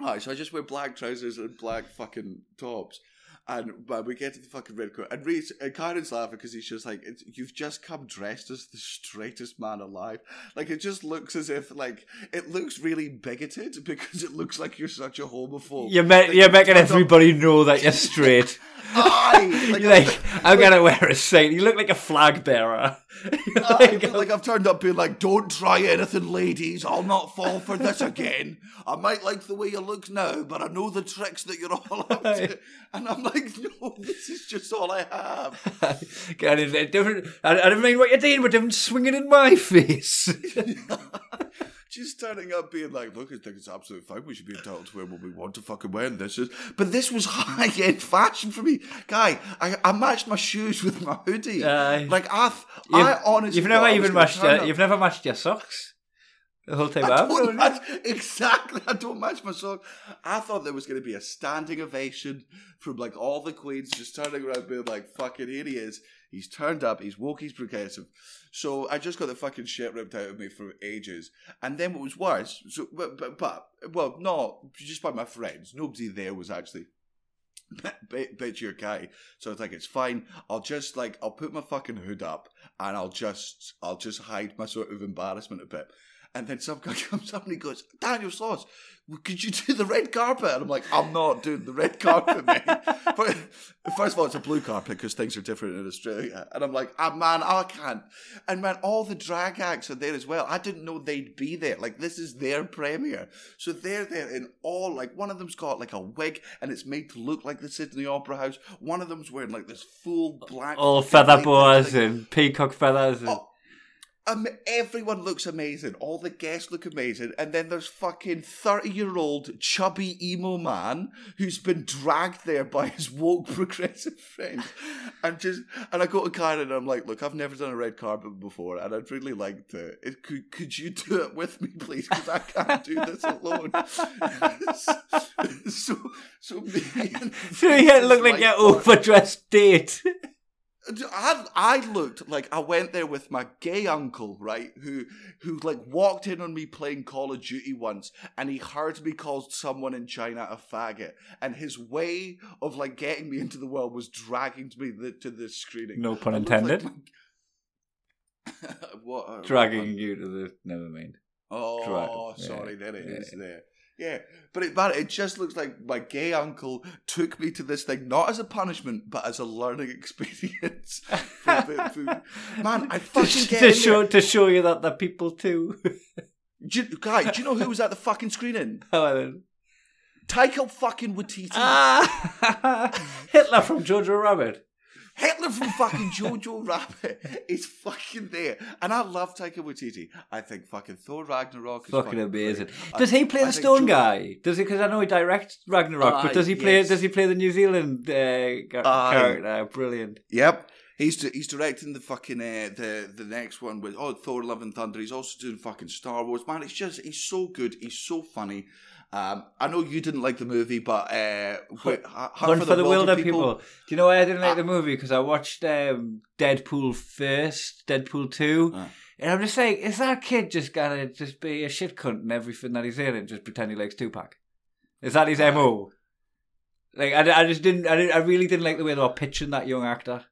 Alright, so I just wear black trousers and black fucking tops. And but we get to the fucking red coat, and Rhys and Kyran's laughing because he's just like, it's, "You've just come dressed as the straightest man alive." Like it just looks as if like it looks really bigoted because it looks like you're such a homophobe. You're, Like, you're making turned up- everybody know that you're straight. Aye, like, like, I'm gonna wear a sign. You look like a flag bearer. Like, like, like I've turned up being like, don't try anything, ladies. I'll not fall for this again. I might like the way you look now, but I know the tricks that you're all up to. And I'm like, no, this is just all I have. God, it's a different. I, I don't mean what you're doing, but different swinging in my face. just turning up being like, look, I think it's absolutely fine. We should be entitled to wear what we want to fucking wear. And this is, but this was high end fashion for me, guy. I, I matched my shoes with my hoodie. Aye. like I, You've, I honestly, you've never thought I was even matched. Your, you've never matched your socks. The whole time I don't match, exactly. I don't match my song. I thought there was going to be a standing ovation from like all the queens just turning around being like, fucking here he is. He's turned up. He's woke. He's progressive. So I just got the fucking shit ripped out of me for ages. And then what was worse, so, but, but, but well, not just by my friends. Nobody there was actually bit, bit your guy. So I was like, it's fine. I'll just like, I'll put my fucking hood up and I'll just, I'll just hide my sort of embarrassment a bit. And then some guy comes up and he goes, Daniel Sloss, could you do the red carpet? And I'm like, I'm not doing the red carpet, mate. But first of all, it's a blue carpet because things are different in Australia. And I'm like, ah, man, I can't. And man, all the drag acts are there as well. I didn't know they'd be there. Like, this is their premiere. So they're there in all, like, one of them's got like a wig and it's made to look like the Sydney Opera House. One of them's wearing like this full black. All feather boas and peacock feathers. And, Oh, um, everyone looks amazing. All the guests look amazing. And then there's fucking 30 year old chubby emo man who's been dragged there by his woke progressive friends. And just, and I go to Karen and I'm like, look, I've never done a red carpet before and I'd really like to. It, could, could you do it with me, please? Because I can't do this alone. so, so me so you look like my your partner- overdressed date. I, I looked like I went there with my gay uncle, right? Who who like walked in on me playing Call of Duty once, and he heard me call someone in China a faggot, and his way of like getting me into the world was dragging me the, to this screening. No pun like intended. my- what? Dragging what- you to the. Never mind. Oh, Drag- sorry, there it yeah, is yeah. there. Yeah, but it, man, it just looks like my gay uncle took me to this thing not as a punishment, but as a learning experience. for a bit of food. Man, I to, fucking get to show there. to show you that the people too. Do you, guy, do you know who was at the fucking screening? How then? Taika fucking Waititi. Ah, Hitler from Jojo Rabbit. Hitler from fucking Jojo Rabbit is fucking there. And I love Taika Waititi. I think fucking Thor Ragnarok is Fucking fucking amazing. great. I- Does he play I the stone guy? Does he? Because I know he directs Ragnarok, Aye, but does he play? yes. Does he play the New Zealand uh, Aye. character? Brilliant. Yep. He's he's directing the fucking uh, the the next one with oh Thor Love and Thunder. He's also doing fucking Star Wars. Man, it's just he's so good. He's so funny. Um, I know you didn't like the movie, but uh, Hunt, Hunt for, the, Wilderpeople. Do you know why I didn't like Ah. the movie? Because I watched um, Deadpool first, Deadpool two, Ah. and I'm just like, is that kid just gonna just be a shit cunt in everything that he's in and just pretend he likes Tupac? Is that his Aye. mo? Like I, I just didn't, I, didn't, I really didn't like the way they were pitching that young actor.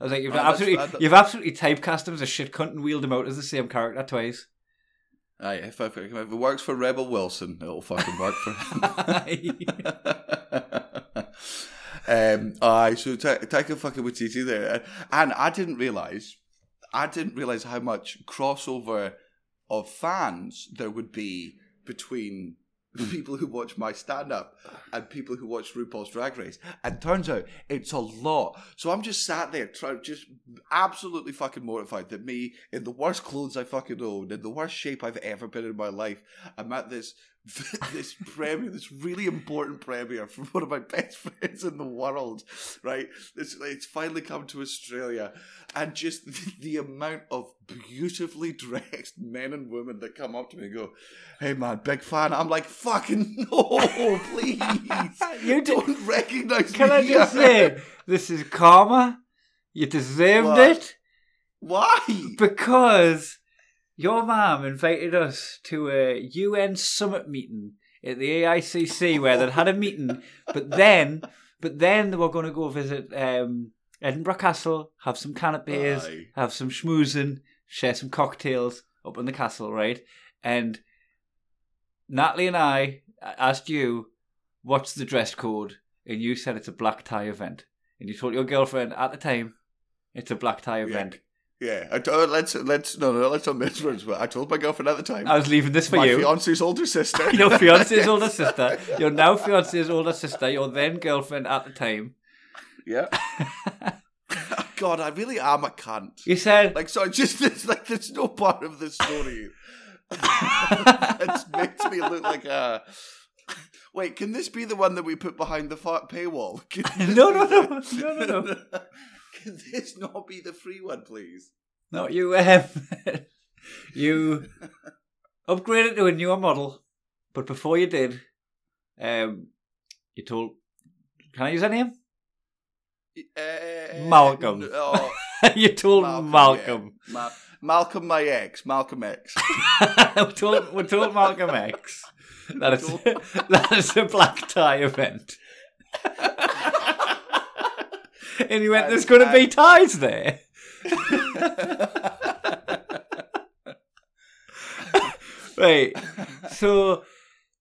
I was like, you've absolutely, you've absolutely typecast him as a shit cunt and wheeled him out as the same character twice. Aye, if, if, if it works for Rebel Wilson, it'll fucking work for him. um, aye, so Ta- Taika fucking Waititi there, and I didn't realize, I didn't realize how much crossover of fans there would be between people who watch my stand up and people who watch RuPaul's Drag Race. And turns out it's a lot. So I'm just sat there, try, just absolutely fucking mortified that me, in the worst clothes I fucking own, in the worst shape I've ever been in my life, I'm at this this premiere, this really important premiere from one of my best friends in the world, right? It's, it's finally come to Australia, and just the, the amount of beautifully dressed men and women that come up to me and go, "Hey man, big fan." I'm like, "Fucking no, please, You don't recognize Can me." Can I just here." say, this is karma. You deserved What? it. why? Because your mum invited us to a UN summit meeting at the EICC where they'd had a meeting, but then, but then they were going to go visit um, Edinburgh Castle, have some canapes, Aye. have some schmoozing, share some cocktails up in the castle, right? And Natalie and I asked you, "What's the dress code?" And you said it's a black tie event, and you told your girlfriend at the time it's a black tie event. Yeah, I told, uh, let's let's no no let's not misrepresent. But I told my girlfriend at the time, I was leaving this for my you. fiance's older sister. your fiance's older sister, your now fiance's older sister, your then girlfriend at the time. Yeah. God, I really am a cunt. You said, Like, so just it's like there's no part of this story that makes me look like a. Wait, can this be the one that we put behind the fa- paywall? No, no, no, no, no, no. Can this not be the free one, please? no, you, um, you upgraded to a newer model, but before you did, um, you told, can I use her name? Uh, Malcolm. Oh, you told Malcolm. yeah. Ma- Malcolm, my ex, Malcolm X. we told, we told Malcolm X that it's, that it's a black tie event. And he went, there's going to be ties there. right. So,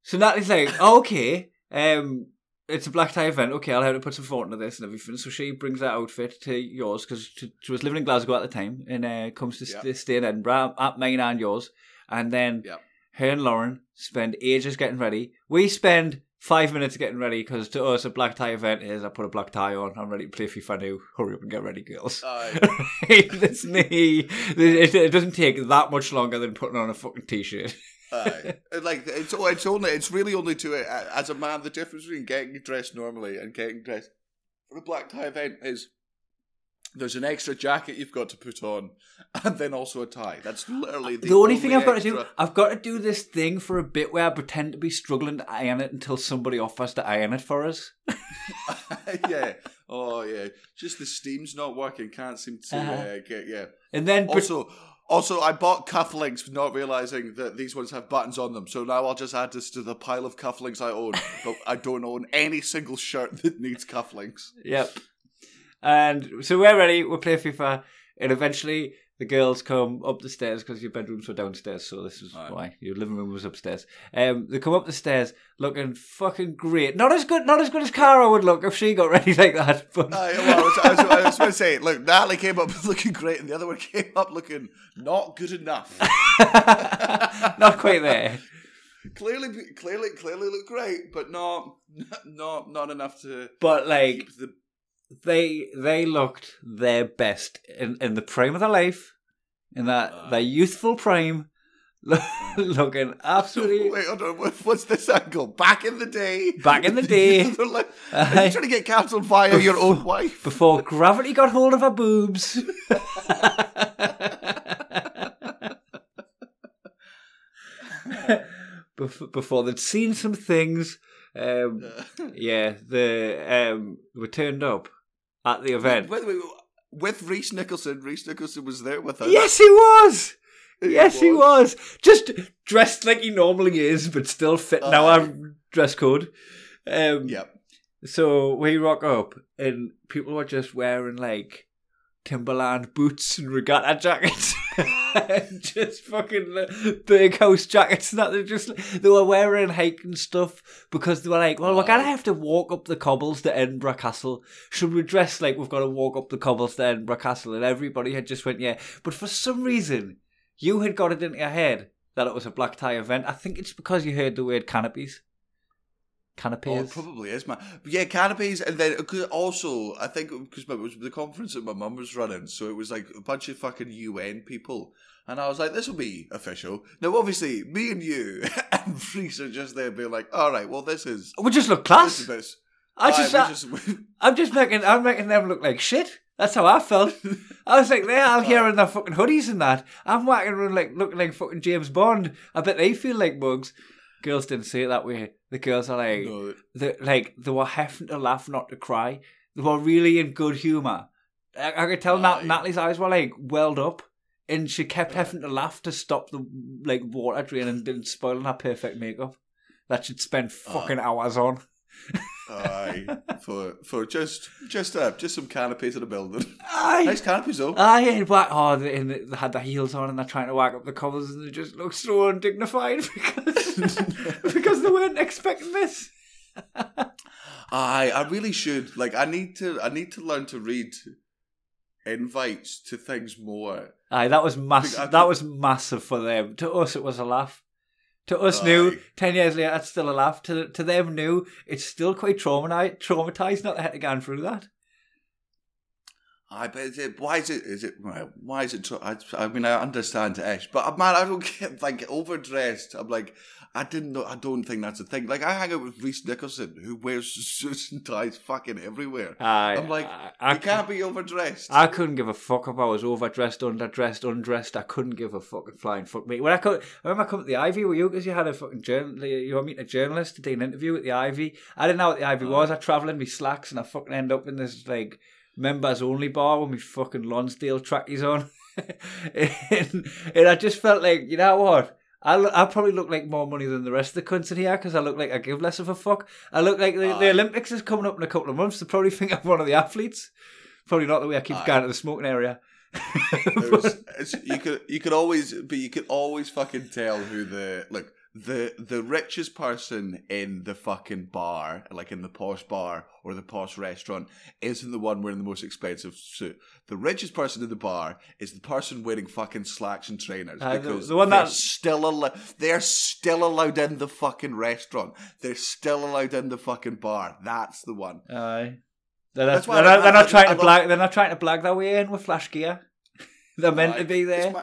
so Natalie's like, oh, okay, um, it's a black tie event. Okay, I'll have to put some thought into this and everything. So she brings that outfit to yours because she, she was living in Glasgow at the time and uh, comes to Yep. st- stay in Edinburgh at mine and yours. And then Yep. her and Lauren spend ages getting ready. We spend five minutes getting ready because to us a black tie event is I put a black tie on. I'm ready to play FIFA new. Hurry up and get ready, girls. Aye. It's me. It, it doesn't take that much longer than putting on a fucking t-shirt. Aye. like it's oh, it's only it's really only to it as a man the difference between getting dressed normally and getting dressed for a black tie event is there's an extra jacket you've got to put on and then also a tie. That's literally the, The, only thing I've got to do, I've got to do this thing for a bit where I pretend to be struggling to iron it until somebody offers to iron it for us. yeah. Oh yeah, just the steam's not working. Can't seem to Uh-huh. uh, get yeah. And then, but- Also, also, I bought cufflinks, not realizing that these ones have buttons on them. So now I'll just add this to the pile of cufflinks I own. but I don't own any single shirt that needs cufflinks. Yep. And so we're ready. We play FIFA, and eventually the girls come up the stairs because your bedrooms were downstairs. So this is Aye. why your living room was upstairs. Um, they come up the stairs looking fucking great. Not as good, not as good as Cara would look if she got ready like that. But Aye, well, I was, I was, I was going to say, look, Natalie came up looking great, and the other one came up looking not good enough. not quite there. clearly, clearly, clearly look great, but not, not, not enough to But like keep the. They they looked their best in, in the prime of their life, in that Aye. their youthful prime, looking absolutely. Wait, hold on. what- What's this angle? Back in the day. Back in the day. They're like, Aye. are you trying to get cancelled via your own wife? before gravity got hold of her boobs. Before they'd seen some things, um, yeah, the um, were turned up at the event. By the way, with Rhys Nicholson, Rhys Nicholson was there with us. Yes, he was. He Yes, he was. was. Just dressed like he normally is, but still fit now Aye. our dress code. Um, Yep. So we rock up, and people were just wearing like Timberland boots and regatta jackets, just fucking like, big house jackets. And that they just they were wearing hiking stuff because they were like, well, we're gonna have to walk up the cobbles to Edinburgh Castle. Should we dress like we've got to walk up the cobbles to Edinburgh Castle? And everybody had just went, yeah. But for some reason, you had got it into your head that it was a black tie event. I think it's because you heard the word canopies. Oh, Canopies. it probably is, man. But yeah, canopies, and then uh, 'cause also I think because it was the conference that my mum was running, so it was like a bunch of fucking UN people, and I was like, this will be official. Now, obviously, me and you and Rhys are just there being like, all right, well, this is we just look class. is this. I just, I, just I'm just making, I'm making them look like shit. That's how I felt. I was like, they're out here in their fucking hoodies and that. I'm walking around like looking like fucking James Bond. I bet they feel like mugs. Girls didn't say it that way. The girls are like, no, they, like they were having to laugh, not to cry. They were really in good humour. I, I could tell Nat, Natalie's eyes were like welled up, and she kept having to laugh to stop the like water drain and didn't spoiling her perfect makeup that she'd spent fucking hours on. aye, for for just just uh, just some canopies in the building. Aye. nice canopies though. Aye, and whack, oh, they, and they had their heels on and they're trying to whack up the covers and they just look so undignified because because they weren't expecting this. I I really should like I need to I need to learn to read invites to things more. Aye, that was massive. That was massive for them. To us, it was a laugh. To us, new ten years later, it's still a laugh. To to them, new, it's still quite traumatized. Traumatized not to have to go through that. I but is it, why is it is it why is it I, I mean I understand Ish but man I don't get like overdressed I'm like I didn't know I don't think that's a thing like I hang out with Rhys Nicholson who wears suits and ties fucking everywhere Aye, I'm like I, I you can't be overdressed I couldn't give a fuck if I was overdressed, underdressed, undressed. I couldn't give a fucking flying fuck me. When I, co- I remember coming to the Ivy with you because you had a fucking journal, you were meeting a journalist to do an interview at the Ivy. I didn't know what the Ivy oh. was. I travelled in my slacks and I fucking end up in this like members only bar with my fucking Lonsdale trackies on, and, and I just felt like you know what. I, look, I probably look like more money than the rest of the cunts in here because I look like I give less of a fuck. I look like the, the Olympics is coming up in a couple of months. They probably think I'm one of the athletes. Probably not the way I keep Aye. going to the smoking area. It's, you could you could always but you could always fucking tell who the look the the richest person in the fucking bar like in the posh bar or the posh restaurant isn't the one wearing the most expensive suit the richest person in the bar is the person wearing fucking slacks and trainers uh, the- because the one they're that- still al- they're still allowed in the fucking restaurant they're still allowed in the fucking bar that's the one Aye. They're, That's not, why they're, not, they're not trying I to love- blag. They're not trying to blag their way in with flash gear. they're meant to be there.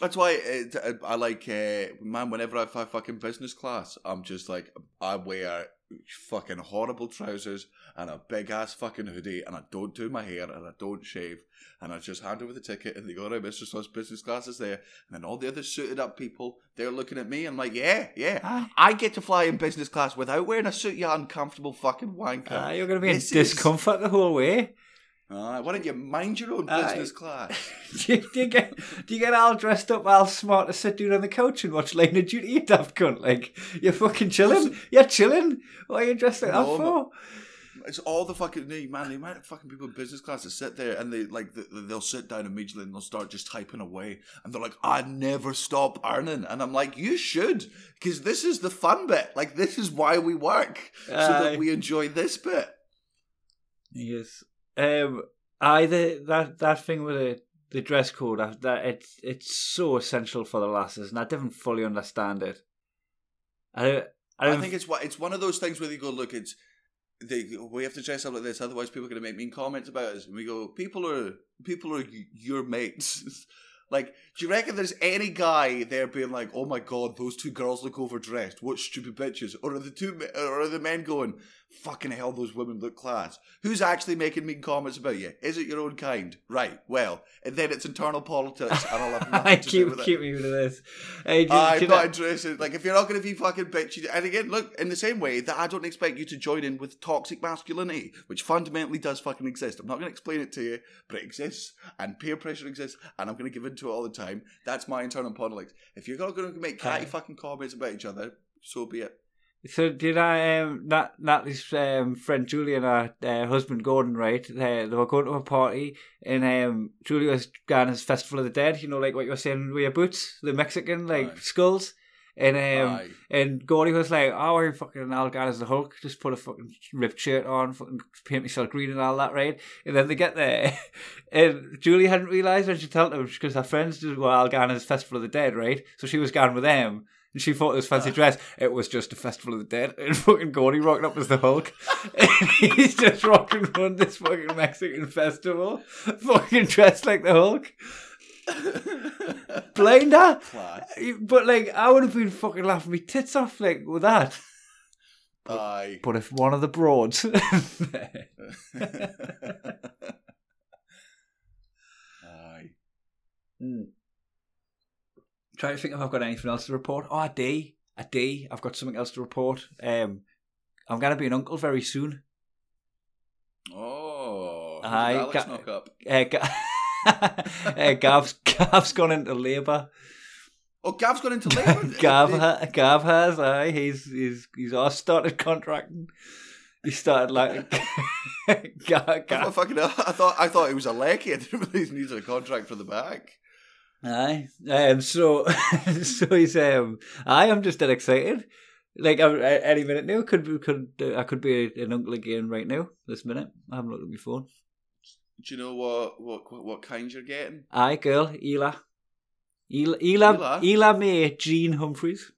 That's why it, I like, uh, man. Whenever I fly fucking business class, I'm just like, I wear fucking horrible trousers and a big ass fucking hoodie, and I don't do my hair and I don't shave, and I just hand over the ticket, and they go, "Right, Mr. Sloss, business class is there," and then all the other suited up people they're looking at me. And I'm like, "Yeah, yeah, Aye. I get to fly in business class without wearing a suit, you uncomfortable fucking wanker." Ah, you're going to be in This is- discomfort the whole way. Why don't you mind your own Aye. business class? do, you, do you get do you get all dressed up, all smart to sit down on the couch and watch Line of Duty? You daft cunt! Like you're fucking chilling. You're chilling. What are you dressed like that No, for? It's all the fucking no, man. The amount of fucking people in business class that sit there and they like they'll sit down immediately and they'll start just typing away and they're like, "I never stop earning," and I'm like, "You should, because this is the fun bit. Like this is why we work, so that we enjoy this bit." Yes. Um. I the that that thing with the the dress code I- that it's it's so essential for the lasses, and I didn't fully understand it. I don't- I, I, think it's what it's one of those things where you go, "Look, it's." They, we have to dress up like this, otherwise people are going to make mean comments about us. And we go, people are people are y- your mates. like, do you reckon there's any guy there being like, "Oh my god, those two girls look overdressed. What stupid bitches?" Or are the two, or are the men going, "Fucking hell, those women look class." Who's actually making mean comments about you? Is it your own kind? Right. Well, and then it's internal politics, and I'll have nothing to do keep with it. keep me with this. Hey, do, I'm do not know- interested. Like, if you're not going to be fucking bitchy, and again, look, in the same way that I don't expect you to join in with toxic masculinity, which fundamentally does fucking exist. I'm not going to explain it to you, but it exists, and peer pressure exists, and I'm going to give into it all the time. That's my internal politics. If you're not going to make catty fucking comments about each other, so be it. So did I um Nat Natalie's um, friend Julie and her uh, husband Gordon right? They, they were going to a party and um Julie was going as Festival of the Dead, you know, like what you were saying with your boots, the Mexican like Aye. skulls. And um Aye. and Gordy was like, "Oh, I'm fucking Al Gan as the Hulk. Just put a fucking ripped shirt on, fucking paint myself green and all that, right?" And then they get there, and Julie hadn't realised when she told them because her friends did well Al Gan as Festival of the Dead, right? So she was going with them. And she thought it was fancy dress. It was just a Festival of the Dead. And fucking Gordy rocking up as the Hulk. and he's just rocking on this fucking Mexican festival. Fucking dressed like the Hulk. Blinder. Class. But like, I would have been fucking laughing my tits off like with that. Aye. But if one of the broads, Aye. Hmm. Trying to think if I've got anything else to report. Oh, a day, a day. I've got something else to report. Um, I'm gonna be an uncle very soon. Oh. Aye, Alex ga- knock up. Uh, Ga- uh, Gav's Gav's gone into labour. Oh, Gav's gone into labour. Gav, ha- Gav has. Aye, he's he's he's all started contracting. He started like Gav, I thought, fucking, I thought I thought he was a lecky. I didn't realize he needed a contract for the back. Aye. Um. So, so he's um. I am just that excited. Like I'm, a- any minute now could be- could uh, I could be an uncle again right now. This minute I haven't looked at my phone. Do you know what what what kind you're getting? Aye, girl, Ela. Ela, Ela, Ela? May, Jean Humphreys.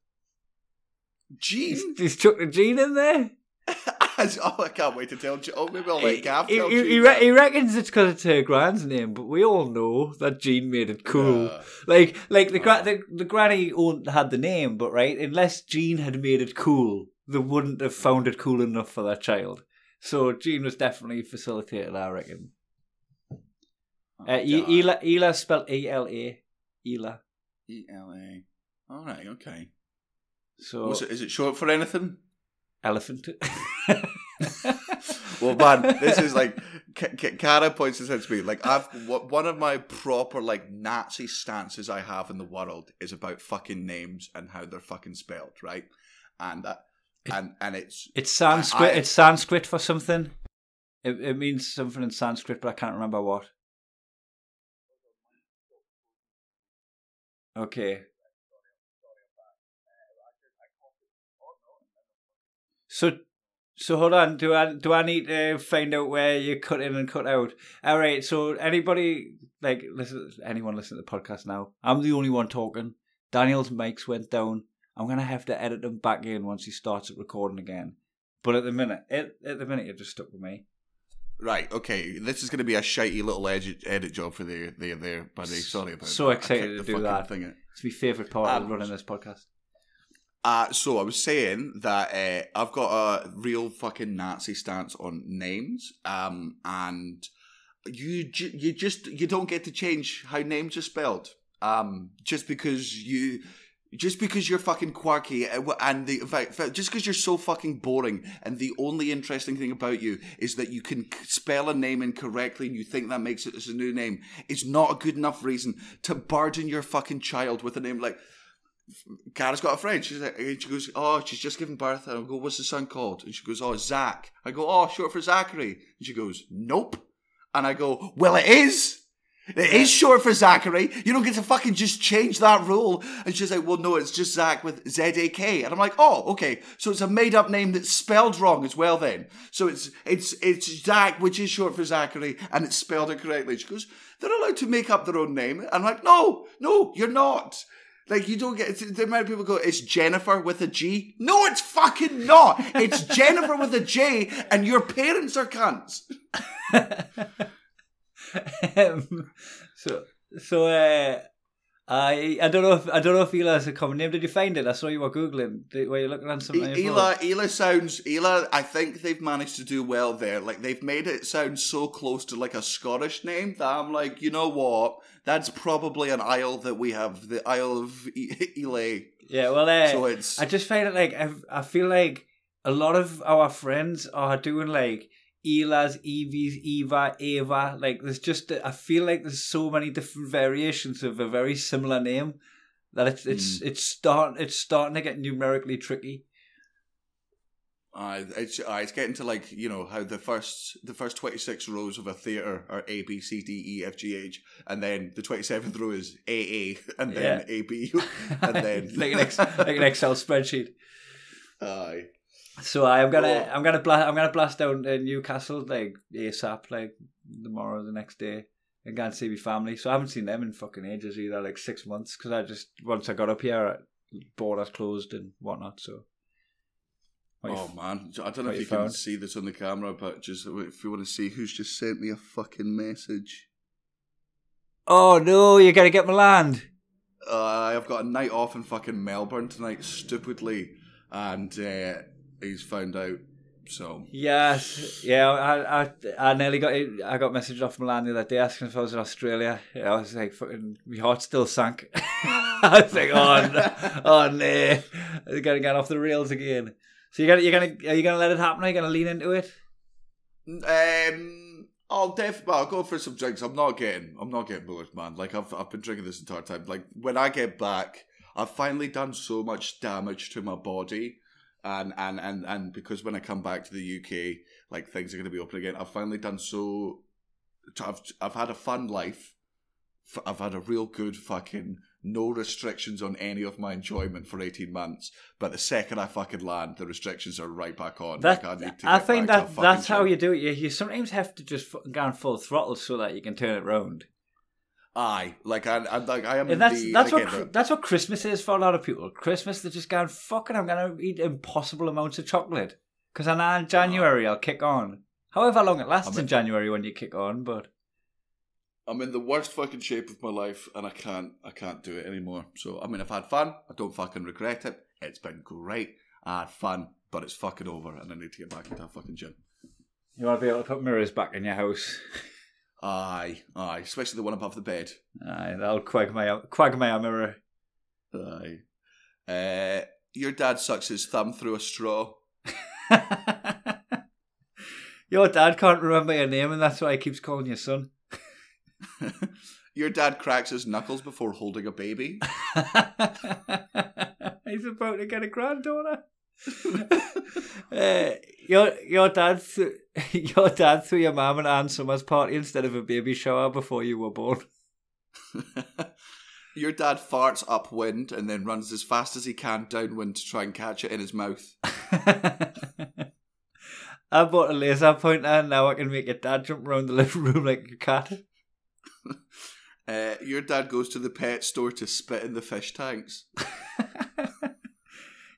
He's, Gene. he's chucked a Jean in there. oh, I can't wait to tell. Gene. Oh, maybe I'll let Gav he, tell he, he, re- he reckons it's because it's her grand's name, but we all know that Gene made it cool. Yeah. Like, like the, gra- the the granny owned, had the name, but right, unless Gene had made it cool, they wouldn't have found it cool enough for their child. So Gene was definitely facilitated, I reckon. Oh, Uh, e- Ela, Ela spelled E L A, Ela. E L A. All right. Okay. So it, is it short for anything? Elephant. Well, man, this is like K- K- Cara points this out to me. Like, I've wh- one of my proper like Nazi stances I have in the world is about fucking names and how they're fucking spelled, right? And that, and and it's It's Sanskrit. I- it's Sanskrit for something. It, it means something in Sanskrit, but I can't remember what. Okay. So, so hold on. Do I do I need to find out where you cut in and cut out? All right. So anybody like listen, anyone listen to the podcast now? I'm the only one talking. Daniel's mics went down. I'm gonna have to edit them back in once he starts recording again. But at the minute, at, at the minute, you're just stuck with me. right. Okay, this is going to be a shitey little edit, edit job for the the there, buddy. Sorry about So that. Excited to do that. Thing out. It's my favourite part of running this podcast. Uh, so I was saying that uh, I've got a real fucking Nazi stance on names, um, and you ju- you just you don't get to change how names are spelled, um, just because you. Just because you're fucking quirky uh, and the fact, just because you're so fucking boring and the only interesting thing about you is that you can spell a name incorrectly and you think that makes it as a new name is not a good enough reason to burden your fucking child with a name like Kara's got a friend. She's like, and she goes, oh, she's just given birth. And I go, what's the son called? And she goes, oh, Zach. I go, oh, short for Zachary. And she goes, nope. And I go, well, it is. It is short for Zachary. You don't get to fucking just change that rule. And she's like, well, no, it's just Zach with Z A K. And I'm like, oh, okay. So it's a made up name that's spelled wrong as well. Then, so it's it's it's Zach, which is short for Zachary, and it's spelled incorrectly. She goes, they're allowed to make up their own name. And I'm like, no, no, you're not. Like you don't get the amount of people go. It's Jennifer with a G. No, it's fucking not. It's Jennifer with a J, and your parents are cunts. um, so so uh, I I don't know if I don't know if Ela is a common name. Did you find it? I saw you were googling. Did, were you looking on something? phone? Ela, Ela sounds. Ela, I think they've managed to do well there. Like they've made it sound so close to like a Scottish name that I'm like, you know what? That's probably an isle that we have, the Isle of E- Ela. Yeah, well, uh, So it's I just find it like I, I feel like a lot of our friends are doing like Elas, Evies, Eva, Ava. Like there's just I feel like there's so many different variations of a very similar name that it's it's it's start it's starting to get numerically tricky. Uh, it's uh, it's getting to like you know how the first the first twenty six rows of a theater are A B C D E F G H, and then the twenty seventh row is A A, and then Yeah. A B, and then like an ex, like an Excel spreadsheet. Aye. So I am gonna Oh. I'm gonna blast I'm gonna blast down to Newcastle like ASAP like tomorrow the next day and go and see my family. So I haven't seen them in fucking ages either, like six months. Because I just once I got up here, borders closed and whatnot. So What you Oh f- man, I don't know if you you can see this on the camera, but just if you want to see who's just sent me a fucking message. oh no, you gotta get my land. Uh, I've got a night off in fucking Melbourne tonight, stupidly, and uh, he's found out. So Yes, yeah, I, I, I nearly got it. I got messaged off Milan the other day asking if I was in Australia. I was like, fucking, my heart still sank. I was like, oh no, oh no, it's gonna get off the rails again. So you gonna, you're gonna, are you gonna let it happen? Are you gonna lean into it? Um, I'll def. Well, I'll go for some drinks. I'm not getting. I'm not getting bullish, man. Like I've I've been drinking this entire time. Like when I get back, I've finally done so much damage to my body, and and and and because when I come back to the UK, like things are going to be open again. I've finally done so. I've I've had a fun life. I've had a real good fucking no restrictions on any of my enjoyment for 18 months. But the second I fucking land, the restrictions are right back on. That, Like, need to I think back to that that's how you do it. You, you sometimes have to just go on full throttle so that you can turn it round. Aye, like I, I like I am. And that's the, that's what again, that's what Christmas is for a lot of people. Christmas, they're just going fucking. I'm gonna eat impossible amounts of chocolate because I know in January I'll kick on. However long it lasts I'm in January when you kick on, but I'm in the worst fucking shape of my life, and I can't, I can't do it anymore. So I mean, I've had fun. I don't fucking regret it. It's been great. I had fun, but it's fucking over, and I need to get back into a fucking gym. you want to be able to put mirrors back in your house. Aye, aye, especially the one above the bed. Aye, that'll quagmire quagmire mirror. Aye. Uh, your dad sucks his thumb through a straw. your dad can't remember your name, and that's why he keeps calling you son. Your dad cracks his knuckles before holding a baby. He's about to get a granddaughter. uh, your your dad th- your dad threw your mum and Anne Summers party instead of a baby shower before you were born. Your dad farts upwind and then runs as fast as he can downwind to try and catch it in his mouth. I bought a laser pointer and now I can make your dad jump around the living room like a cat. Uh, your dad goes to the pet store to spit in the fish tanks.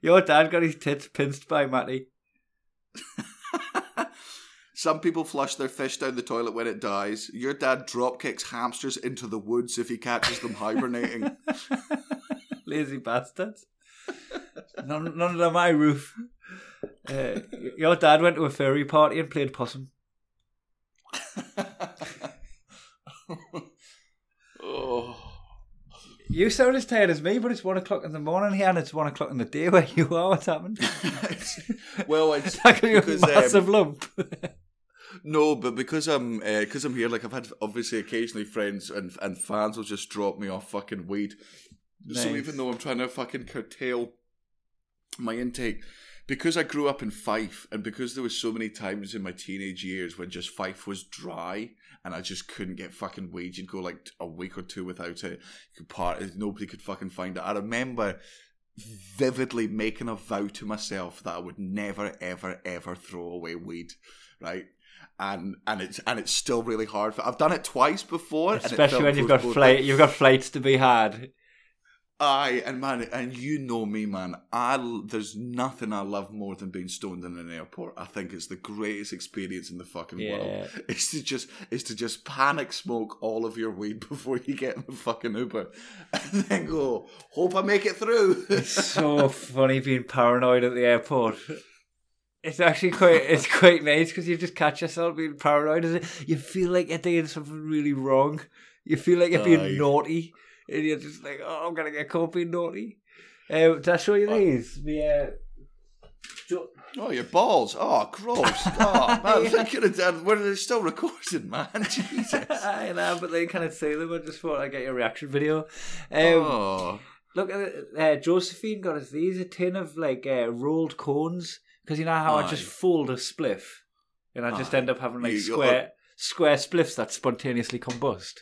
Your dad got his tits pinched by Matty. Some people flush their fish down the toilet when it dies. Your dad drop kicks hamsters into the woods if he catches them hibernating. Lazy bastards. none, none under my roof. Uh, your dad went to a furry party and played possum. Oh. You sound as tired as me, but it's one o'clock in the morning here and it's one o'clock in the day where you are. What's happened? well, it's It's like a because, um, massive lump. No, but because I'm because I'm here, like I've had obviously occasionally friends and and fans will just drop me off fucking weed. So even though I'm trying to fucking curtail my intake, because I grew up in Fife, and because there was so many times in my teenage years when just Fife was dry, and I just couldn't get fucking weed. You'd go like a week or two without it. You could part. Nobody could fucking find it. I remember vividly making a vow to myself that I would never, ever, ever throw away weed. Right. And and it's and it's still really hard. For, I've done it twice before, Especially when you've got flight, you've got flights to be had. Aye, and man, and you know me, man. I there's nothing I love more than being stoned in an airport. I think it's the greatest experience in the fucking Yeah. world. Is to just is to just panic smoke all of your weed before you get in the fucking Uber, and then go. Hope I make it through. It's so funny being paranoid at the airport. It's actually quite it's quite nice because you just catch yourself being paranoid. Is it? You feel like you're doing something really wrong. You feel like you're being Aye. naughty, and you're just like, "Oh, I'm gonna get being naughty." Um, did I show you Uh, these? The uh, Jo- oh, your balls! Oh, gross! Oh man, I could have done. Were they still recording, man? Jesus! I know, but they kind of say them. I just thought I'd get your reaction video. Um, oh, Look at it. Uh, Josephine got us these a tin of like uh, rolled cones because you know how I just Aye. fold a spliff and I just Aye. end up having like You- you- square square spliffs that spontaneously combust.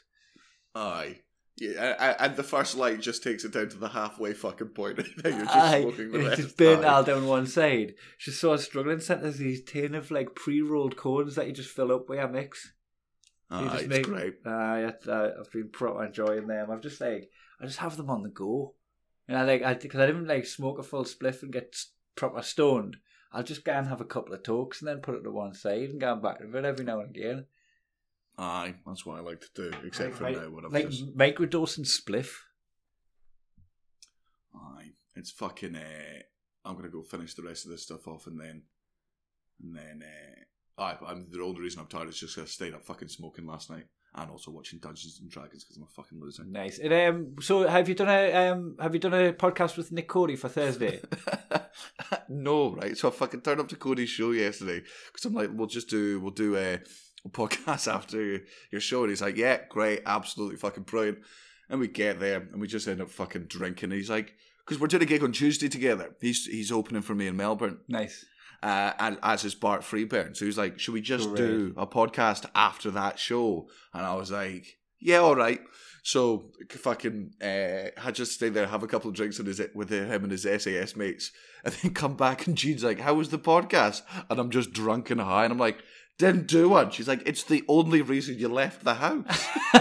aye. Yeah, and the first light just takes it down to the halfway fucking point. Now you're just Aye, smoking the rest. just burnt all down one side. She saw us struggling, sent us these tin of like pre-rolled cones that you just fill up with a mix. You just it's make- great. Aye, I, I've been proper enjoying them. I've just like I just have them on the go, and I like I because I didn't like smoke a full spliff and get proper stoned. I'll just go and have a couple of talks and then put it to one side and go back to it every now and again. Aye, that's what I like to do. Except for now, when I've like just microdosing spliff. aye, it's fucking. Uh, I'm gonna go finish the rest of this stuff off and then, and then. Uh, aye, I'm, the only reason I'm tired is just 'cause I stayed up fucking smoking last night and also watching Dungeons and Dragons because I'm a fucking loser. Nice. And, um, so have you done a um, have you done a podcast with Nick Cody for Thursday? no, right? So I fucking turned up to Cody's show yesterday because I'm like, we'll just do, we'll do a, a podcast after your show, and he's like, yeah, great, absolutely fucking brilliant. And we get there and we just end up fucking drinking. And he's like, because we're doing a gig on Tuesday together. He's he's opening for me in Melbourne, nice. uh, and as is Bart Freebairn. So he's like, should we just do a podcast after that show? And I was like, yeah, all right. So fucking, uh, I just stay there, have a couple of drinks with, his, with him and his SAS mates, and then come back. And Jean's like, "How was the podcast?" And I'm just drunk and high, and I'm like, "Didn't do one." She's like, "It's the only reason you left the house."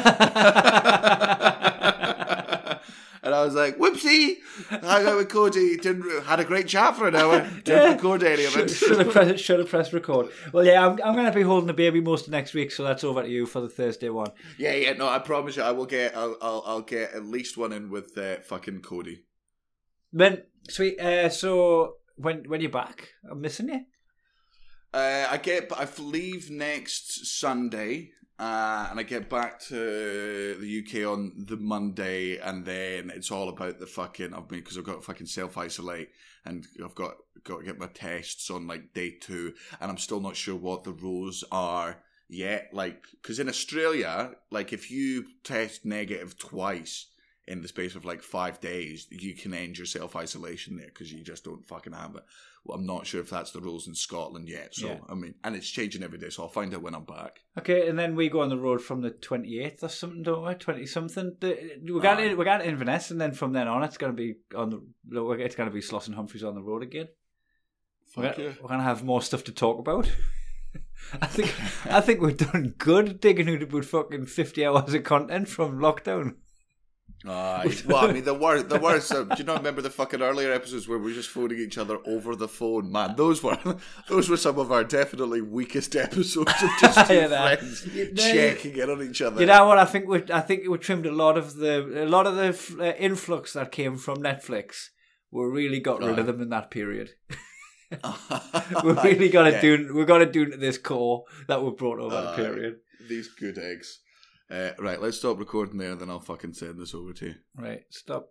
and I was like, "Whoopsie!" I got with Cody. Didn't had a great chat for an hour. Didn't record any of Should, it. should have pressed, should have pressed record. Well, yeah, I'm, I'm going to be holding the baby most of next week, so that's over to you for the Thursday one. yeah, yeah. No, I promise you, I will get. I'll, I'll, I'll get at least one in with uh, fucking Cody. Then, sweet. Uh, so when when you're back, I'm missing you. Uh, I get. I leave next Sunday, uh, and I get back to the UK on the Monday, and then it's all about the fucking. I've been because I've got to fucking self isolate, and I've got got to get my tests on like day two, and I'm still not sure what the rules are yet. Like, because in Australia, like if you test negative twice in the space of like five days, you can end your self isolation there because you just don't fucking have it. I'm not sure if that's the rules in Scotland yet. So Yeah. I mean, and it's changing every day. So I'll find out when I'm back. Okay, and then we go on the road from the 28th or something, don't we? 20 something. We're going, uh, to, we're going to Inverness, and then from then on, it's going to be on the. It's going to be Sloss and Humphreys on the road again. We're Fuck gonna, we're gonna have more stuff to talk about. I think I think we've done good digging out about fucking fifty hours of content from lockdown. Aye. well, I mean, the worst, the worst. Uh, do you not remember the fucking earlier episodes where we were just phoning each other over the phone? Man, those were those were some of our definitely weakest episodes of just two Yeah, friends You- checking in on each other. You know what? I think we I think we trimmed a lot of the a lot of the f- uh, influx that came from Netflix We really got rid Right. of them in that period. we really got to Yeah, do. We got to do this core that we brought over that Aye. period. these good eggs. Uh, right, let's stop recording there, then I'll fucking send this over to you. Right. Stop.